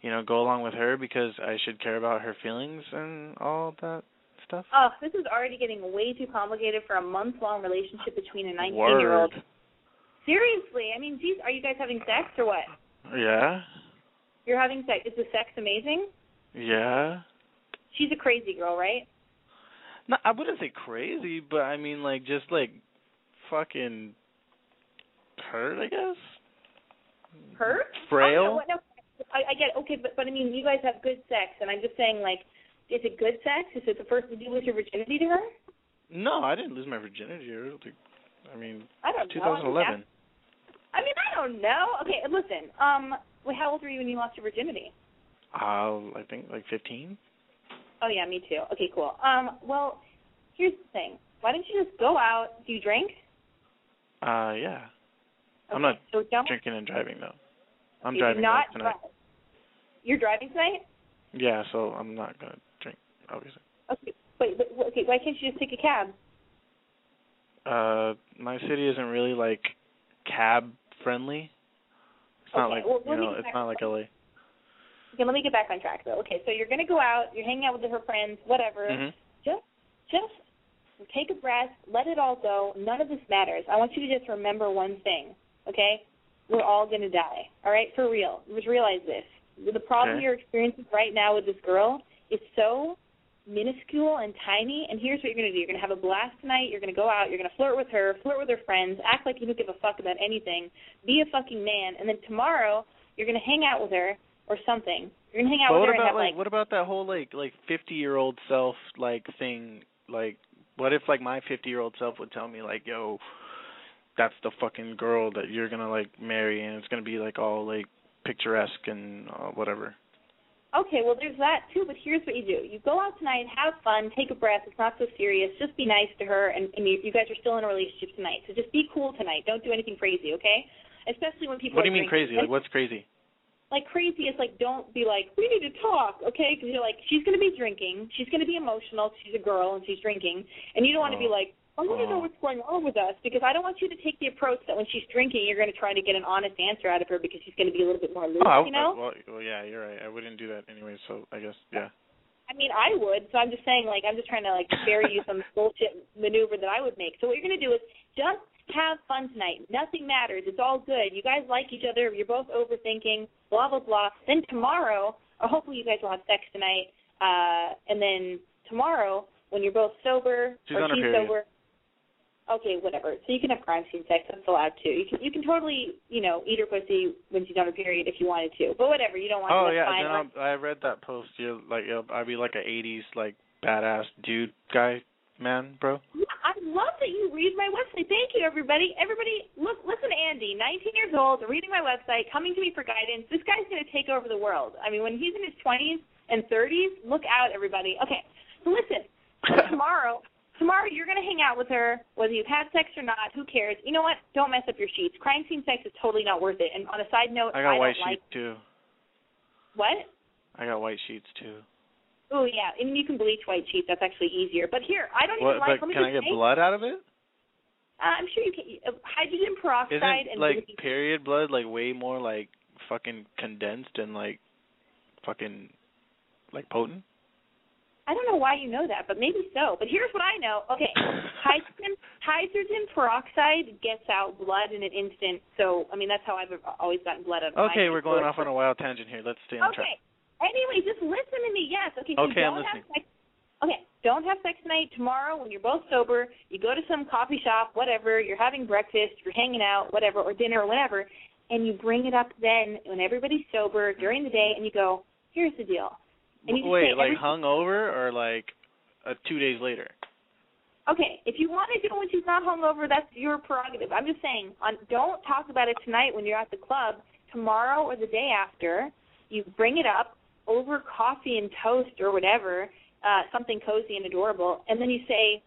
you know, go along with her because I should care about her feelings and all that stuff? Oh, this is already getting way too complicated for a month-long relationship between a 19-year-old. Seriously, I mean, geez, are you guys having sex or what? Yeah. You're having sex. Is the sex amazing? Yeah. She's a crazy girl, right? No, I wouldn't say crazy, but I mean like just like fucking hurt, I guess. Hurt? Frail. Oh, no, no, I, I get okay, but but I mean, you guys have good sex, and I'm just saying, like, is it good sex? Is it the first time you lose your virginity to her? No, I didn't lose my virginity. I, don't think, I mean, I don't 2011. know. I mean, I don't know. Okay, listen. Um, well, how old were you when you lost your virginity? Uh, I think like 15. Oh yeah, me too. Okay, cool. Um, well, here's the thing. Why don't you just go out? Do you drink? Uh, yeah. Okay, I'm not so don't, drinking and driving though. I'm driving not tonight. Drive. You're driving tonight? Yeah, so I'm not gonna drink, obviously. Okay, wait, but okay, why can't you just take a cab? Uh, my city isn't really like cab friendly. It's not like well, you know, it's not like LA. Okay, let me get back on track though. Okay, so you're gonna go out, you're hanging out with her friends, whatever. Mhm. Just, just take a breath, let it all go. None of this matters. I want you to just remember one thing. Okay, we're all gonna die. All right, for real. Just realize this. The problem Okay. you're experiencing right now with this girl is so minuscule and tiny. And here's what you're gonna do: you're gonna have a blast tonight. You're gonna go out. You're gonna flirt with her, flirt with her friends, act like you don't give a fuck about anything, be a fucking man. And then tomorrow you're gonna hang out with her or something. You're gonna hang out But with her and about have like what about that whole like like fifty year old self like thing? Like what if like my fifty year old self would tell me like, yo, that's the fucking girl that you're gonna like marry and it's gonna be like all like picturesque and uh, whatever. Okay, well, there's that too. But here's what you do: you go out tonight, have fun, take a breath. It's not so serious. Just be nice to her, and, and you, you guys are still in a relationship tonight. So just be cool tonight. Don't do anything crazy, okay? Especially when people. What do you mean drinking. crazy? Like what's crazy? like crazy is like don't be like we need to talk okay because you're like she's going to be drinking she's going to be emotional she's a girl and she's drinking and you don't want to be Oh. like i want to know Oh. what's going on with us because i don't want you to take the approach that when she's drinking you're going to try to get an honest answer out of her because she's going to be a little bit more loose Oh, you know well, well, yeah, you're right. I wouldn't do that anyway. So I guess yeah. I mean, I would. So I'm just saying, like, I'm just trying to like spare you some <laughs> bullshit maneuver that I would make. So what you're gonna do is just have fun tonight. Nothing matters. It's all good. You guys like each other. You're both overthinking. Blah blah blah. Then tomorrow, or hopefully you guys will have sex tonight. Uh, and then tomorrow, when you're both sober She's or she's period. sober. Okay, whatever. So you can have crime scene sex. That's allowed too. You can you can totally you know eat her pussy when she's on her period if you wanted to. But whatever. You don't want Oh to. yeah, fine. then I'll, read that post. You're like you'll- I'd be like a '80s like badass dude guy man, bro. Yeah, I love that you read my website. Thank you, everybody. Everybody, look, listen Andy, 19 years old, reading my website, coming to me for guidance. This guy's going to take over the world. I mean, when he's in his 20s and 30s, look out, everybody. Okay, so listen. <laughs> tomorrow, tomorrow you're going to hang out with her, whether you've had sex or not. Who cares? You know what? Don't mess up your sheets. Crime scene sex is totally not worth it. And on a side note, I got don't white like sheets too. what? I got white sheets too. Oh yeah, and you can bleach white sheets. That's actually easier. But here, I don't What? even like. But let me can I get say- blood out of it? Uh, I'm sure you can. Uh, hydrogen peroxide Isn't and like bleach- period blood like way more like fucking condensed and like fucking like potent? I don't know why you know that, but maybe so. But here's what I know. Okay, <laughs> hydrogen hydrogen peroxide gets out blood in an instant. So I mean that's how I've always gotten blood out of my Okay, we're going off on a wild tangent here. Let's stay on track. Okay. Anyway, just listen to me. Yes. Okay. So Okay, I'm don't have listening. sex. Okay. Don't have sex tonight. Tomorrow, when you're both sober, you go to some coffee shop, whatever. You're having breakfast. You're hanging out, whatever, or dinner, or whatever, and you bring it up then when everybody's sober during the day, and you go, "Here's the deal." Wait, like everything- hung over or like uh, two days later? Okay, if you want to do it when she's not hungover, that's your prerogative. I'm just saying, on, don't talk about it tonight when you're at the club. Tomorrow or the day after, you bring it up over coffee and toast or whatever, uh, something cozy and adorable, and then you say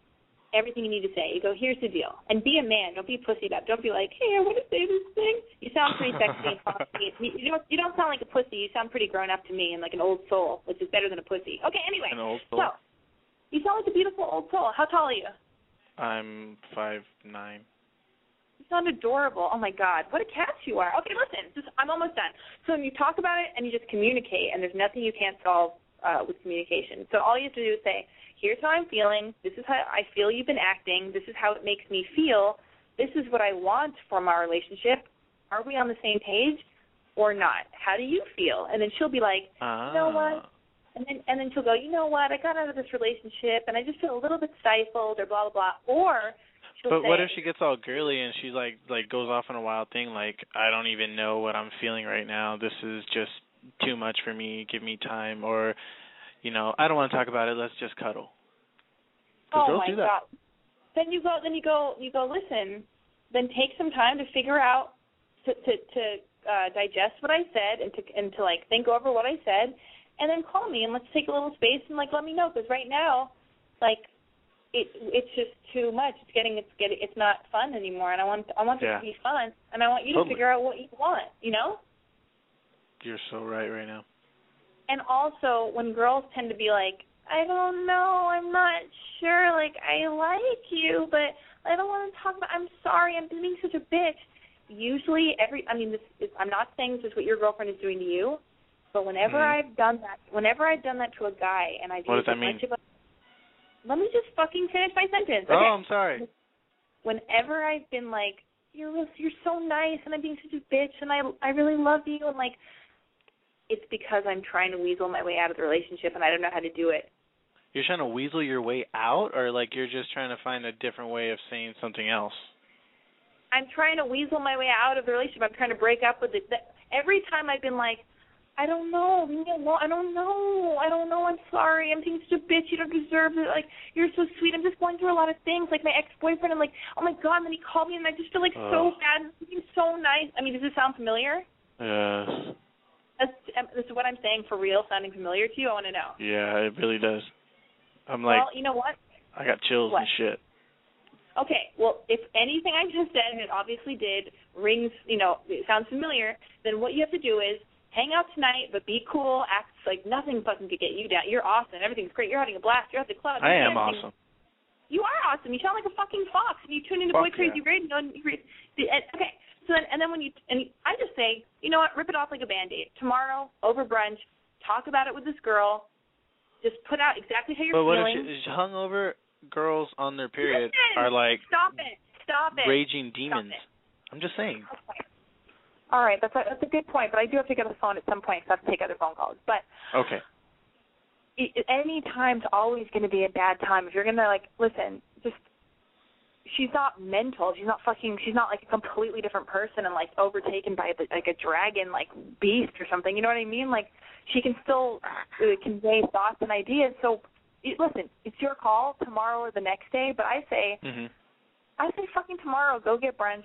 everything you need to say. You go, here's the deal, and be a man. Don't be pussied up. Don't be like, hey, I want to say this thing. You sound pretty sexy and funky. <laughs> You, don't. You don't sound like a pussy. You sound pretty grown up to me and like an old soul, which is better than a pussy. Okay, anyway. An old soul. So, you sound like a beautiful old soul. How tall are you? I'm five nine. You sound adorable. Oh my God, what a cat you are. Okay, listen, just I'm almost done. So when you talk about it and you just communicate, and there's nothing you can't solve uh, with communication. So all you have to do is say, "Here's how I'm feeling. This is how I feel you've been acting. This is how it makes me feel. This is what I want from our relationship. Are we on the same page or not? How do you feel?" And then she'll be like, Ah. "You know what?" And then and then she'll go, you know what? I got out of this relationship and I just feel a little bit stifled or blah blah blah. Or she'll But say, what if she gets all girly and she's like like goes off on a wild thing like I don't even know what I'm feeling right now. This is just too much for me. Give me time or you know, I don't want to talk about it. Let's just cuddle. oh girls my do that. god. Then you go then you go you go listen. Then take some time to figure out to to to uh digest what I said and to and to like think over what I said and then call me and let's take a little space and like let me know because right now like it it's just too much. It's getting it's getting it's not fun anymore and I want I want it Yeah. to be fun and I want you to Totally. figure out what you want, you know? You're so right right now. and also when girls tend to be like i don't know i'm not sure like i like you but i don't want to talk about i'm sorry i'm being such a bitch usually every i mean this is i'm not saying this is what your girlfriend is doing to you but whenever Mhm. i've done that whenever i've done that to a guy and i've What does that mean? of let me just fucking finish my sentence Oh, I'm sorry. whenever I've been like, you're you're so nice and I'm being such a bitch and I I really love you and like, it's because I'm trying to weasel my way out of the relationship and I don't know how to do it. you're trying to weasel your way out, or like you're just trying to find a different way of saying something else. I'm trying to weasel my way out of the relationship. I'm trying to break up with it. Every time I've been like, I don't know, leave me alone. I don't know. I don't know. I'm sorry. I'm being such a bitch. You don't deserve it. Like you're so sweet. I'm just going through a lot of things. Like my ex-boyfriend. I'm like, oh my god. And then he called me, and I just feel like so bad. He's so nice. I mean, does this sound familiar? Yes. Um, this is what I'm saying for real, sounding familiar to you. I want to know. Yeah, it really does. I'm like, well, you know what? I got chills What? and shit. Okay, well, if anything I just said, and it obviously did, rings, you know, it sounds familiar, then what you have to do is hang out tonight, but be cool, act like nothing fucking could get you down. You're awesome. Everything's great. You're having a blast. You're at the club. I am awesome. You are awesome. You sound like a fucking fox. And you tune into Fuck Boy Crazy Radio. And you read, the, and, okay, so then and then when you and I just say, you know what, rip it off like a band-aid. Tomorrow over brunch, talk about it with this girl. Just put out exactly how you're feeling. But what if she, hungover girls on their period Listen, are like stop it, stop it. raging demons? it. I'm just saying. Okay. All right, that's a, that's a good point, but I do have to get on the phone at some point because I have to take other phone calls. But Okay. any time's always going to be a bad time. If you're going to like listen, she's not mental. She's not fucking. She's not like a completely different person and like overtaken by the, like a dragon, like beast or something. You know what I mean? Like she can still uh, convey thoughts and ideas. So it, listen, it's your call tomorrow or the next day. But I say, Mhm. I say fucking tomorrow, go get brunch.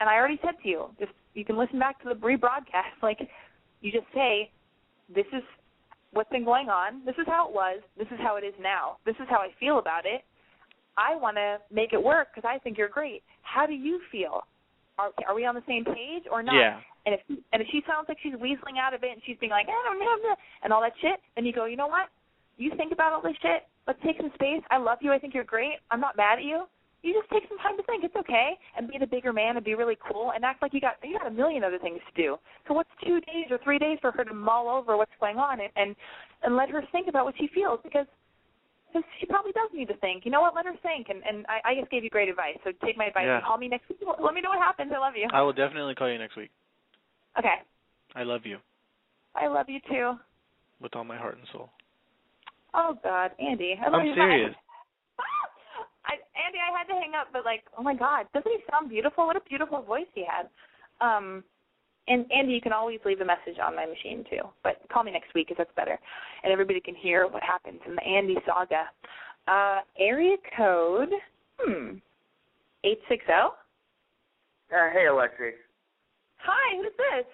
And I already said to you, just you can listen back to the rebroadcast. <laughs> Like you just say, this is what's been going on. This is how it was. This is how it is now. This is how I feel about it. I want to make it work because I think you're great. How do you feel? Are are we on the same page or not? Yeah. And if and if she sounds like she's weaseling out of it and she's being like, I don't know, and all that shit, then you go, you know what? You think about all this shit. Let's take some space. I love you. I think you're great. I'm not mad at you. You just take some time to think. It's okay, and be the bigger man and be really cool and act like you got you got a million other things to do. So what's two days or three days for her to mull over what's going on and and, and let her think about what she feels because because she probably does need to think. You know what? Let her think. And and I, I just gave you great advice. So take my advice Yeah. and call me next week. Let me know what happens. I love you. I will definitely call you next week. Okay. I love you I love you too. with all my heart and soul. Oh God, Andy. I love I'm you. serious. <laughs> I, Andy, I had to hang up, but like, oh my God, doesn't he sound beautiful? What a beautiful voice he had. Um, and Andy, you can always leave a message on my machine too, but call me next week because that's better, and everybody can hear what happens in the Andy saga. Uh, area code, hmm, eight six zero. Uh, hey, Alexi. Hi, who's this?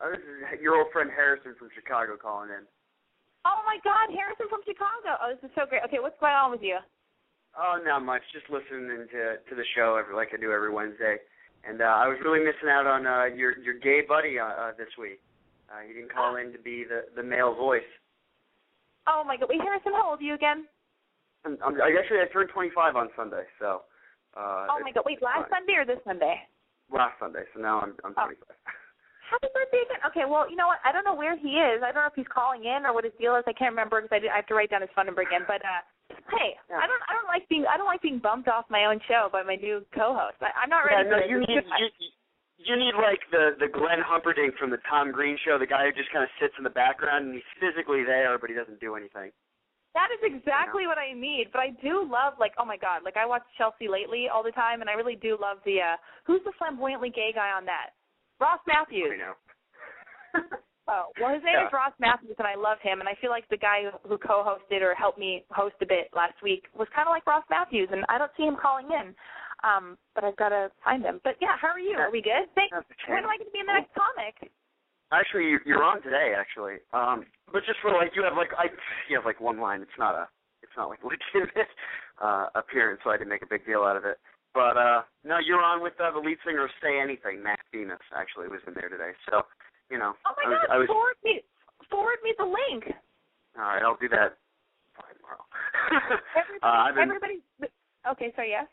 Uh, this is your old friend Harrison from Chicago calling in. Oh my God, Harrison from Chicago. Oh, this is so great. Okay, what's going on with you? Oh, not much. Just listening to to the show every like I do every Wednesday, and uh, I was really missing out on uh, your your gay buddy uh, uh, this week. Uh, he didn't call in to be the the male voice. Oh my God, wait, Harrison, how old are you again? I'm, I'm, I actually I turned 25 on Sunday, so. Uh, Oh my God, wait, last fine. Sunday or this Sunday? Last Sunday, so now I'm I'm Oh. 25. <laughs> Happy birthday again. Okay, well, you know what? I don't know where he is. I don't know if he's calling in or what his deal is. I can't remember because I, did- I have to write down his phone number again. But uh hey, Yeah. I don't I don't like being I don't like being bumped off my own show by my new co-host. I, I'm not Yeah, ready no, for this. you need you, you need like the the Glenn Humperdinck from the Tom Green show, the guy who just kind of sits in the background and he's physically there, but he doesn't do anything. That is exactly what I need. But I do love like oh my god, like I watch Chelsea lately all the time, and I really do love the uh who's the flamboyantly gay guy on that? Ross Mathews. You know. <laughs> Oh, well, his name Yeah. is Ross Mathews, and I love him. And I feel like the guy who, who co-hosted or helped me host a bit last week was kind of like Ross Mathews, and I don't see him calling in. Um, but I've got to find him. But yeah, how are you? Are we good? Thanks. When shame. am I going to be in the next comic? Actually, you- you're on today. Actually, um, but just for like you have like I you have like one line. It's not a it's not like <laughs> legitimate uh, appearance, so I didn't make a big deal out of it. But uh, no, you're on with uh, the lead singer of Say Anything, Max Bemis. Actually, was in there today. So you know, Oh my I was, God! I was Forward me, forward me the link. all right. I'll do that tomorrow. Everybody, <laughs> uh, been, everybody. Okay, so yes.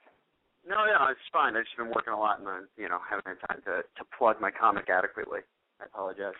no, no, it's fine. I've just been working a lot and you know haven't had time to to plug my comic adequately. I apologize.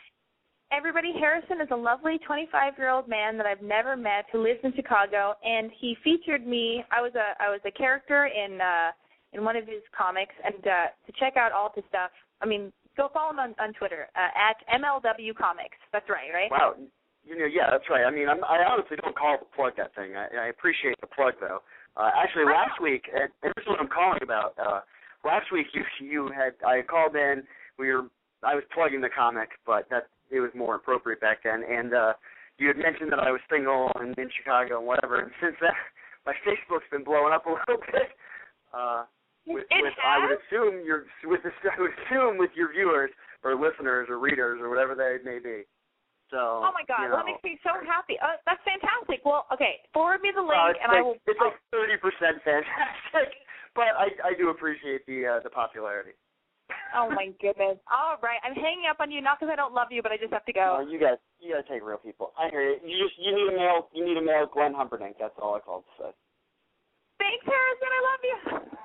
Everybody, Harrison is a lovely 25-year-old man that I've never met who lives in Chicago, and he featured me. I was a I was a character in uh in one of his comics, and uh to check out all his stuff, I mean, go follow him on on Twitter uh, at MLW Comics. That's right, right? Wow, you know, yeah, that's right. I mean, I'm, I honestly don't call to plug that thing. I, I appreciate the plug though. Uh, actually, last week, and and this is what I'm calling about. Uh, last week, you you had I called in. We were I was plugging the comic, but that it was more appropriate back then. And uh, you had mentioned that I was single and in Chicago and whatever. And since then, <laughs> my Facebook's been blowing up a little bit. Uh, with, It with I would has? assume your with <laughs> I would assume with your viewers or listeners or readers or whatever they may be. So. Oh my God, you know, that makes me so happy. Uh, that's fantastic. Well, okay, forward me the link, uh, and like, I will. It's like thirty percent fantastic, <laughs> but I I do appreciate the uh, the popularity. Oh <laughs> my goodness. All right, I'm hanging up on you not because I don't love you, but I just have to go. No, you guys, you gotta take real people. I hear you. You just you need a mail. You need a mail Glenn Humperdinck. That's all I called to say. Thanks, Harrison. I love you.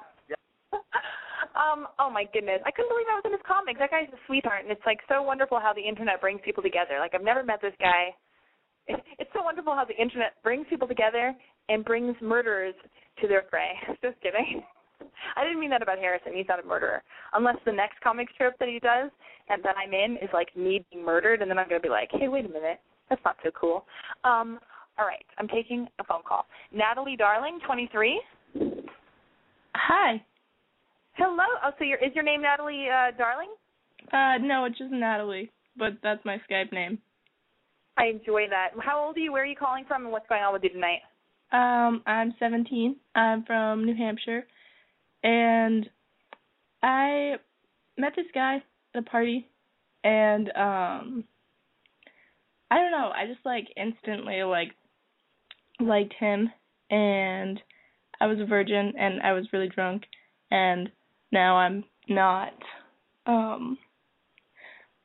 Um. Oh my goodness, I couldn't believe I was in his comics. That guy's a sweetheart, and it's like so wonderful how the internet brings people together. Like I've never met this guy. <laughs> It's so wonderful how the internet brings people together and brings murderers to their prey. <laughs> Just kidding. <laughs> I didn't mean that about Harrison. He's not a murderer. Unless the next comic strip that he does and that I'm in is like me being murdered, and then I'm gonna be like, hey, wait a minute, that's not so cool. Um. All right, I'm taking a phone call. Natalie Darling, 23. Hi. Hello. Oh, so your is your name Natalie uh, Darling? Uh, no, it's just Natalie, but that's my Skype name. I enjoy that. How old are you? Where are you calling from? And what's going on with you tonight? Um, I'm 17. I'm from New Hampshire, and I met this guy at a party, and um, I don't know. I just like instantly like liked him, and I was a virgin, and I was really drunk, and now I'm not. Um,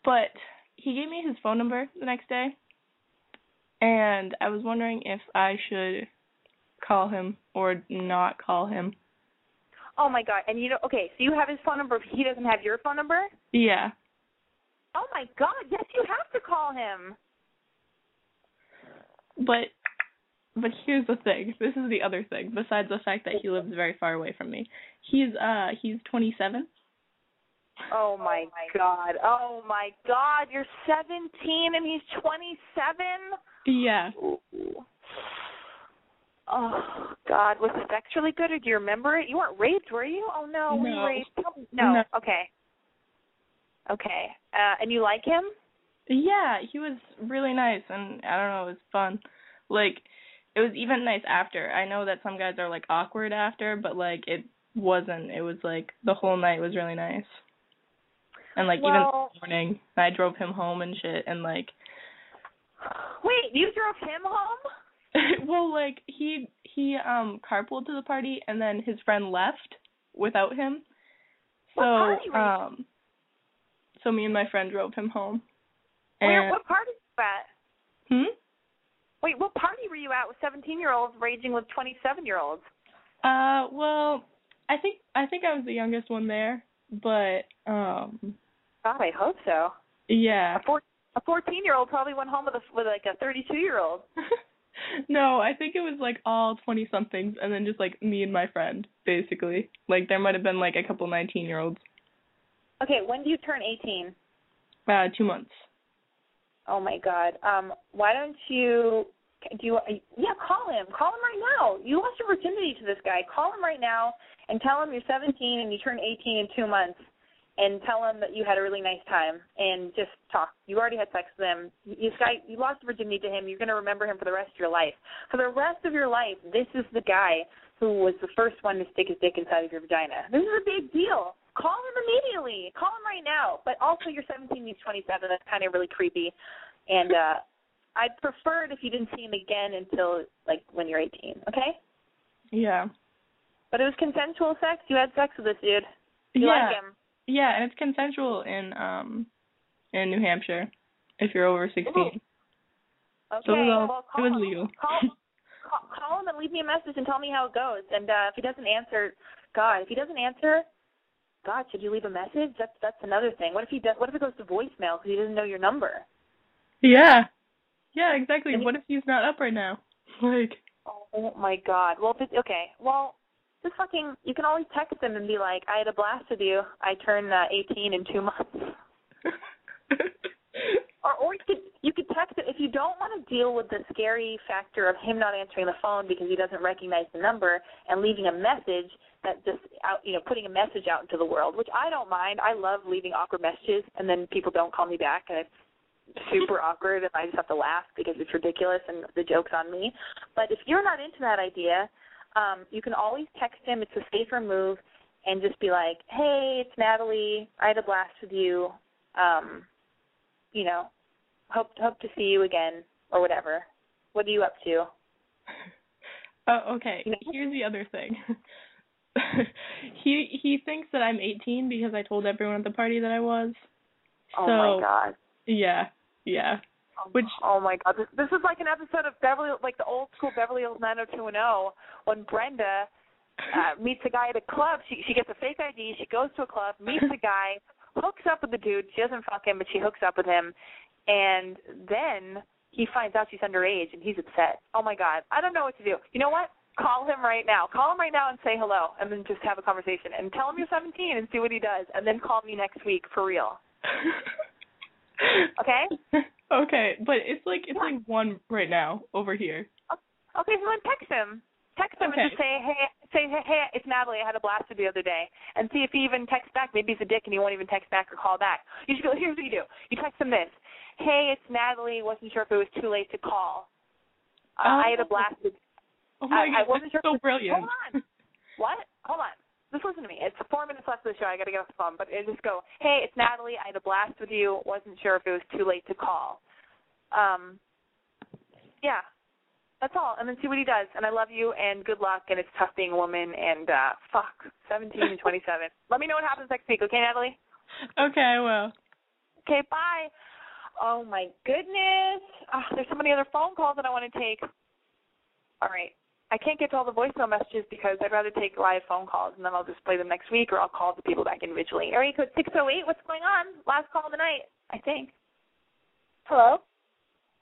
but he gave me his phone number the next day, and I was wondering if I should call him or not call him. Oh my god. And you know, okay, so you have his phone number. He doesn't have your phone number. Yeah. Oh my god. Yes, you have to call him. But but here's the thing. This is the other thing. Besides the fact that he lives very far away from me. He's uh he's 27. Oh my god. Oh my god. You're 17 and he's 27. Yeah. Oh God, was the sex really good, or do you remember it? You weren't raped, were you? Oh no, No. raped? No. No. Okay. Okay. Uh, and you like him? Yeah, he was really nice and I don't know, it was fun. Like it was even nice after. I know that some guys are like awkward after, but like it wasn't. It was like the whole night was really nice. And like Well- even morning, I drove him home and shit and like Wait, you drove him home? <laughs> well, like he he um carpooled to the party and then his friend left without him. So What party were you- um so me and my friend drove him home. Where? And What party were that? hmm? Wait, what party were you at with 17-year-olds raging with 27-year-olds? Uh well, I think I think I was the youngest one there, but um God, I hope so. yeah. A four a 14-year-old probably went home with a with like a 32-year-old. <laughs> no, I think it was like all 20 somethings and then just like me and my friend basically. Like there might have been like a couple 19-year-olds. Okay, when do you turn 18? Uh 2 months. Oh my God. Um, why don't you do you? Yeah, call him. Call him right now. You lost your virginity to this guy. Call him right now and tell him you're 17 and you turn 18 in two months, and tell him that you had a really nice time and just talk. You already had sex with him. This guy, you lost your virginity to him. You're gonna remember him for the rest of your life. For the rest of your life, this is the guy who was the first one to stick his dick inside of your vagina. This is a big deal. Call him immediately. Call him right now. But also, you're 17, he's 27. That's kind of really creepy. And uh I'd prefer it if you didn't see him again until like when you're 18. Okay? Yeah. But it was consensual sex. You had sex with this dude. You yeah. like him. Yeah, and it's consensual in um in New Hampshire if you're over 16. Okay. So it was, all, well, it was legal. Call, call, call him and leave me a message and tell me how it goes. And uh if he doesn't answer, God, if he doesn't answer, God, should you leave a message? That's that's another thing. What if he does? What if it goes to voicemail because he doesn't know your number? yeah. Yeah, exactly. And he- What if he's not up right now? <laughs> Like Oh my God. Well, if okay. Well, just fucking. You can always text him and be like, "I had a blast with you. I turn uh, 18 in two months." <laughs> Or or you could you could text it if you don't want to deal with the scary factor of him not answering the phone because he doesn't recognize the number and leaving a message that just out you know putting a message out into the world, which I don't mind. I love leaving awkward messages and then people don't call me back and it's super <laughs> awkward and I just have to laugh because it's ridiculous and the joke's on me. But if you're not into that idea, um, you can always text him. It's a safer move and just be like, "Hey, it's Natalie. I had a blast with you. Um, you know, hope hope to see you again or whatever. What are you up to?" <laughs> Oh, okay. Here's the other thing. <laughs> he he thinks that I'm 18 because I told everyone at the party that I was. Oh so, my god. Yeah, yeah. Which oh my god, this, this is like an episode of Beverly, like the old school Beverly Hills 90210 when Brenda uh, <laughs> meets a guy at a club. She she gets a fake ID. She goes to a club, meets a guy, hooks up with the dude. She doesn't fuck him, but she hooks up with him, and then he finds out she's underage, and he's upset. Oh my god, I don't know what to do. You know what? Call him right now. Call him right now and say hello, and then just have a conversation and tell him you're 17 and see what he does, and then call me next week for real. <laughs> okay. okay, but it's like it's like one right now over here. Okay, so then text him. Text him Okay. and just say, hey, say, hey, hey, it's Natalie. I had a blast with you the other day, and see if he even texts back. Maybe he's a dick and he won't even text back or call back. You should go. Here's what you do. You text him this. Hey, it's Natalie. Wasn't sure if it was too late to call. Uh, I had a Oh. blast with. Oh my I, I god, wasn't sure. so brilliant. Hold on. What? Hold on. Just listen to me. It's four minutes left of the show. I got to get off the phone. But it just go, hey, it's Natalie. I had a blast with you. Wasn't sure if it was too late to call. Um, yeah, that's all. And then see what he does. And I love you and good luck. And it's tough being a woman. And uh, fuck, 17 and 27. Let me know what happens next week, okay, Natalie? Okay, I will. Okay, bye. Oh my goodness. Oh, there's so many other phone calls that I want to take. All right. I can't get to all the voicemail messages because I'd rather take live phone calls and then I'll just play them next week or I'll call the people back individually. Area code 608, what's going on? Last call of the night, I think. Hello?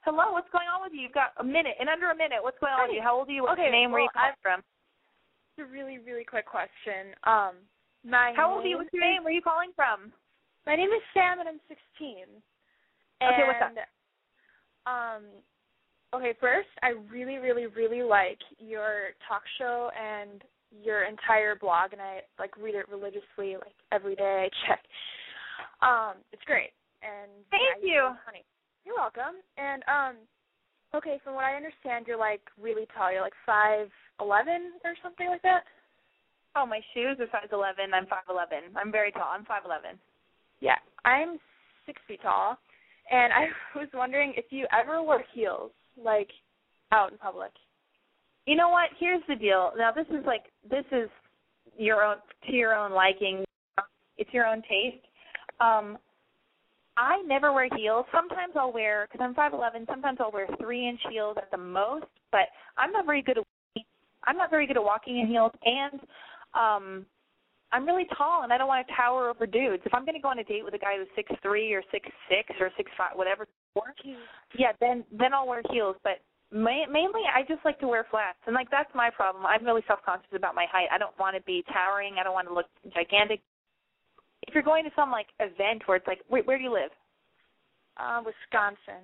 Hello, what's going on with you? You've got a minute, in under a minute. What's going on with you? How old are you? What's Okay, your name? Where are you calling from? It's a really, really quick question. Um, my How old are you? What's your name? Where are you calling from? My name is Sam, and I'm 16. Okay, what's up? And, Um, okay, first, I really, really, really like your talk show and your entire blog, and I like read it religiously, like every day. I check. Um, it's great, and Thank yeah, you. You're, funny. you're welcome. And um, okay, from what I understand, you're like really tall. You're like five eleven or something like that. Oh, my shoes are size 11. I'm 5'11. I'm very tall. I'm 5'11. Yeah, I'm six feet tall, and I <laughs> was wondering if you ever wear heels, like out in public. You know what? Here's the deal. Now this is like this is your own to your own liking. It's your own taste. Um, I never wear heels. Sometimes I'll wear because I'm five eleven. Sometimes I'll wear three inch heels at the most. But I'm not very good at I'm not very good at walking in heels, and um, I'm really tall, and I don't want to tower over dudes. If I'm going to go on a date with a guy who's six three or six six or six five, whatever, yeah, then then I'll wear heels. But ma- mainly, I just like to wear flats, and like that's my problem. I'm really self conscious about my height. I don't want to be towering. I don't want to look gigantic. If you're going to some like event where it's like, where, where do you live? Uh, Wisconsin.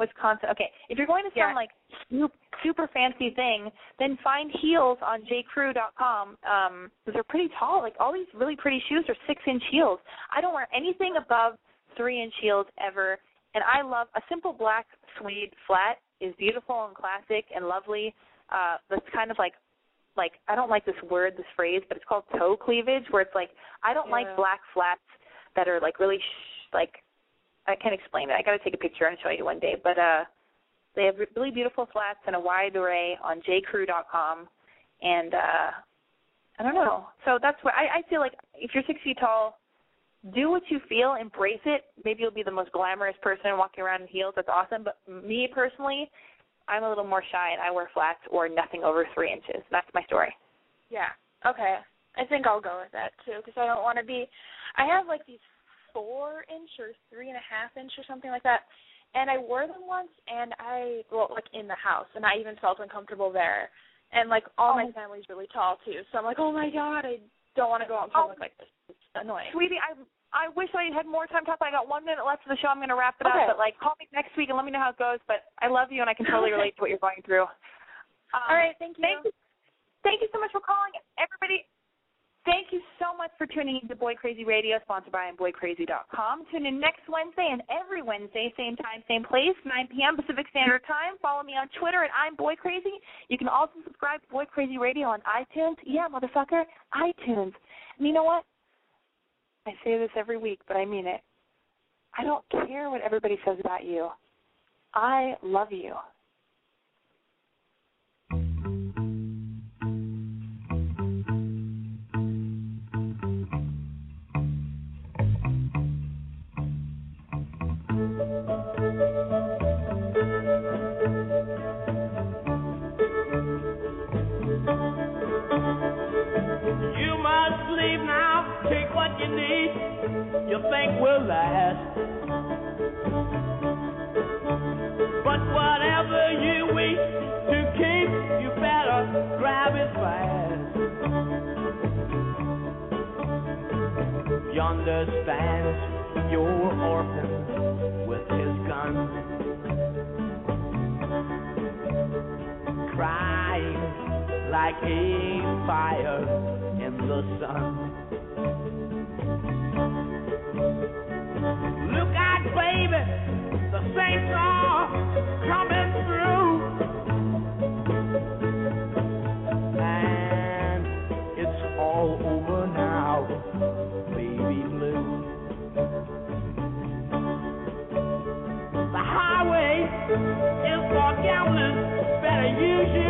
Wisconsin. Okay. If you're going to some Yeah. like super, super fancy thing, then find heels on jcrew.com. Um, because they're pretty tall. Like all these really pretty shoes are six inch heels. I don't wear anything above three inch heels ever. And I love a simple black suede flat is beautiful and classic and lovely. Uh, that's kind of like like I don't like this word, this phrase, but it's called toe cleavage, where it's like I don't like black flats that are like really sh- like I can't explain it. I got to take a picture and show you one day. But uh, they have really beautiful flats and a wide array on jcrew.com, and uh, I don't know. So that's what I, I feel like. If you're six feet tall, do what you feel, embrace it. Maybe you'll be the most glamorous person walking around in heels. That's awesome. But me personally, I'm a little more shy, and I wear flats or nothing over three inches. That's my story. Yeah. Okay. I think I'll go with that too because I don't want to be. I have like these four inch or three and a half inch or something like that, and I wore them once, and I well like in the house, and I even felt uncomfortable there, and like all my Oh. family's really tall too, so I'm like, oh my god, I don't want to go out in public like this. It's annoying. Sweetie, I I wish I had more time to talk. I got one minute left of the show. I'm going to wrap it Okay. up. But like, call me next week and let me know how it goes. But I love you, and I can totally <laughs> relate to what you're going through. Um, All right, thank you. Thank you. Thank you so much for calling, everybody. Thank you so much for tuning in to Boy Crazy Radio, sponsored by BoyCrazy.com. Tune in next Wednesday and every Wednesday, same time, same place, 9 p.m. Pacific Standard Time. Follow me on Twitter at I'm Boy Crazy. You can also subscribe to Boy Crazy Radio on iTunes. Yeah, motherfucker, iTunes. And you know what? I say this every week, but I mean it. I don't care what everybody says about you. I love you. You You think will last. But whatever you wish to keep, you better grab it fast. Yonder stands your orphan with his gun, crying like a fire in the sun. Baby, the saints are coming through. And it's all over now, baby. The highway is for gamblers, better use your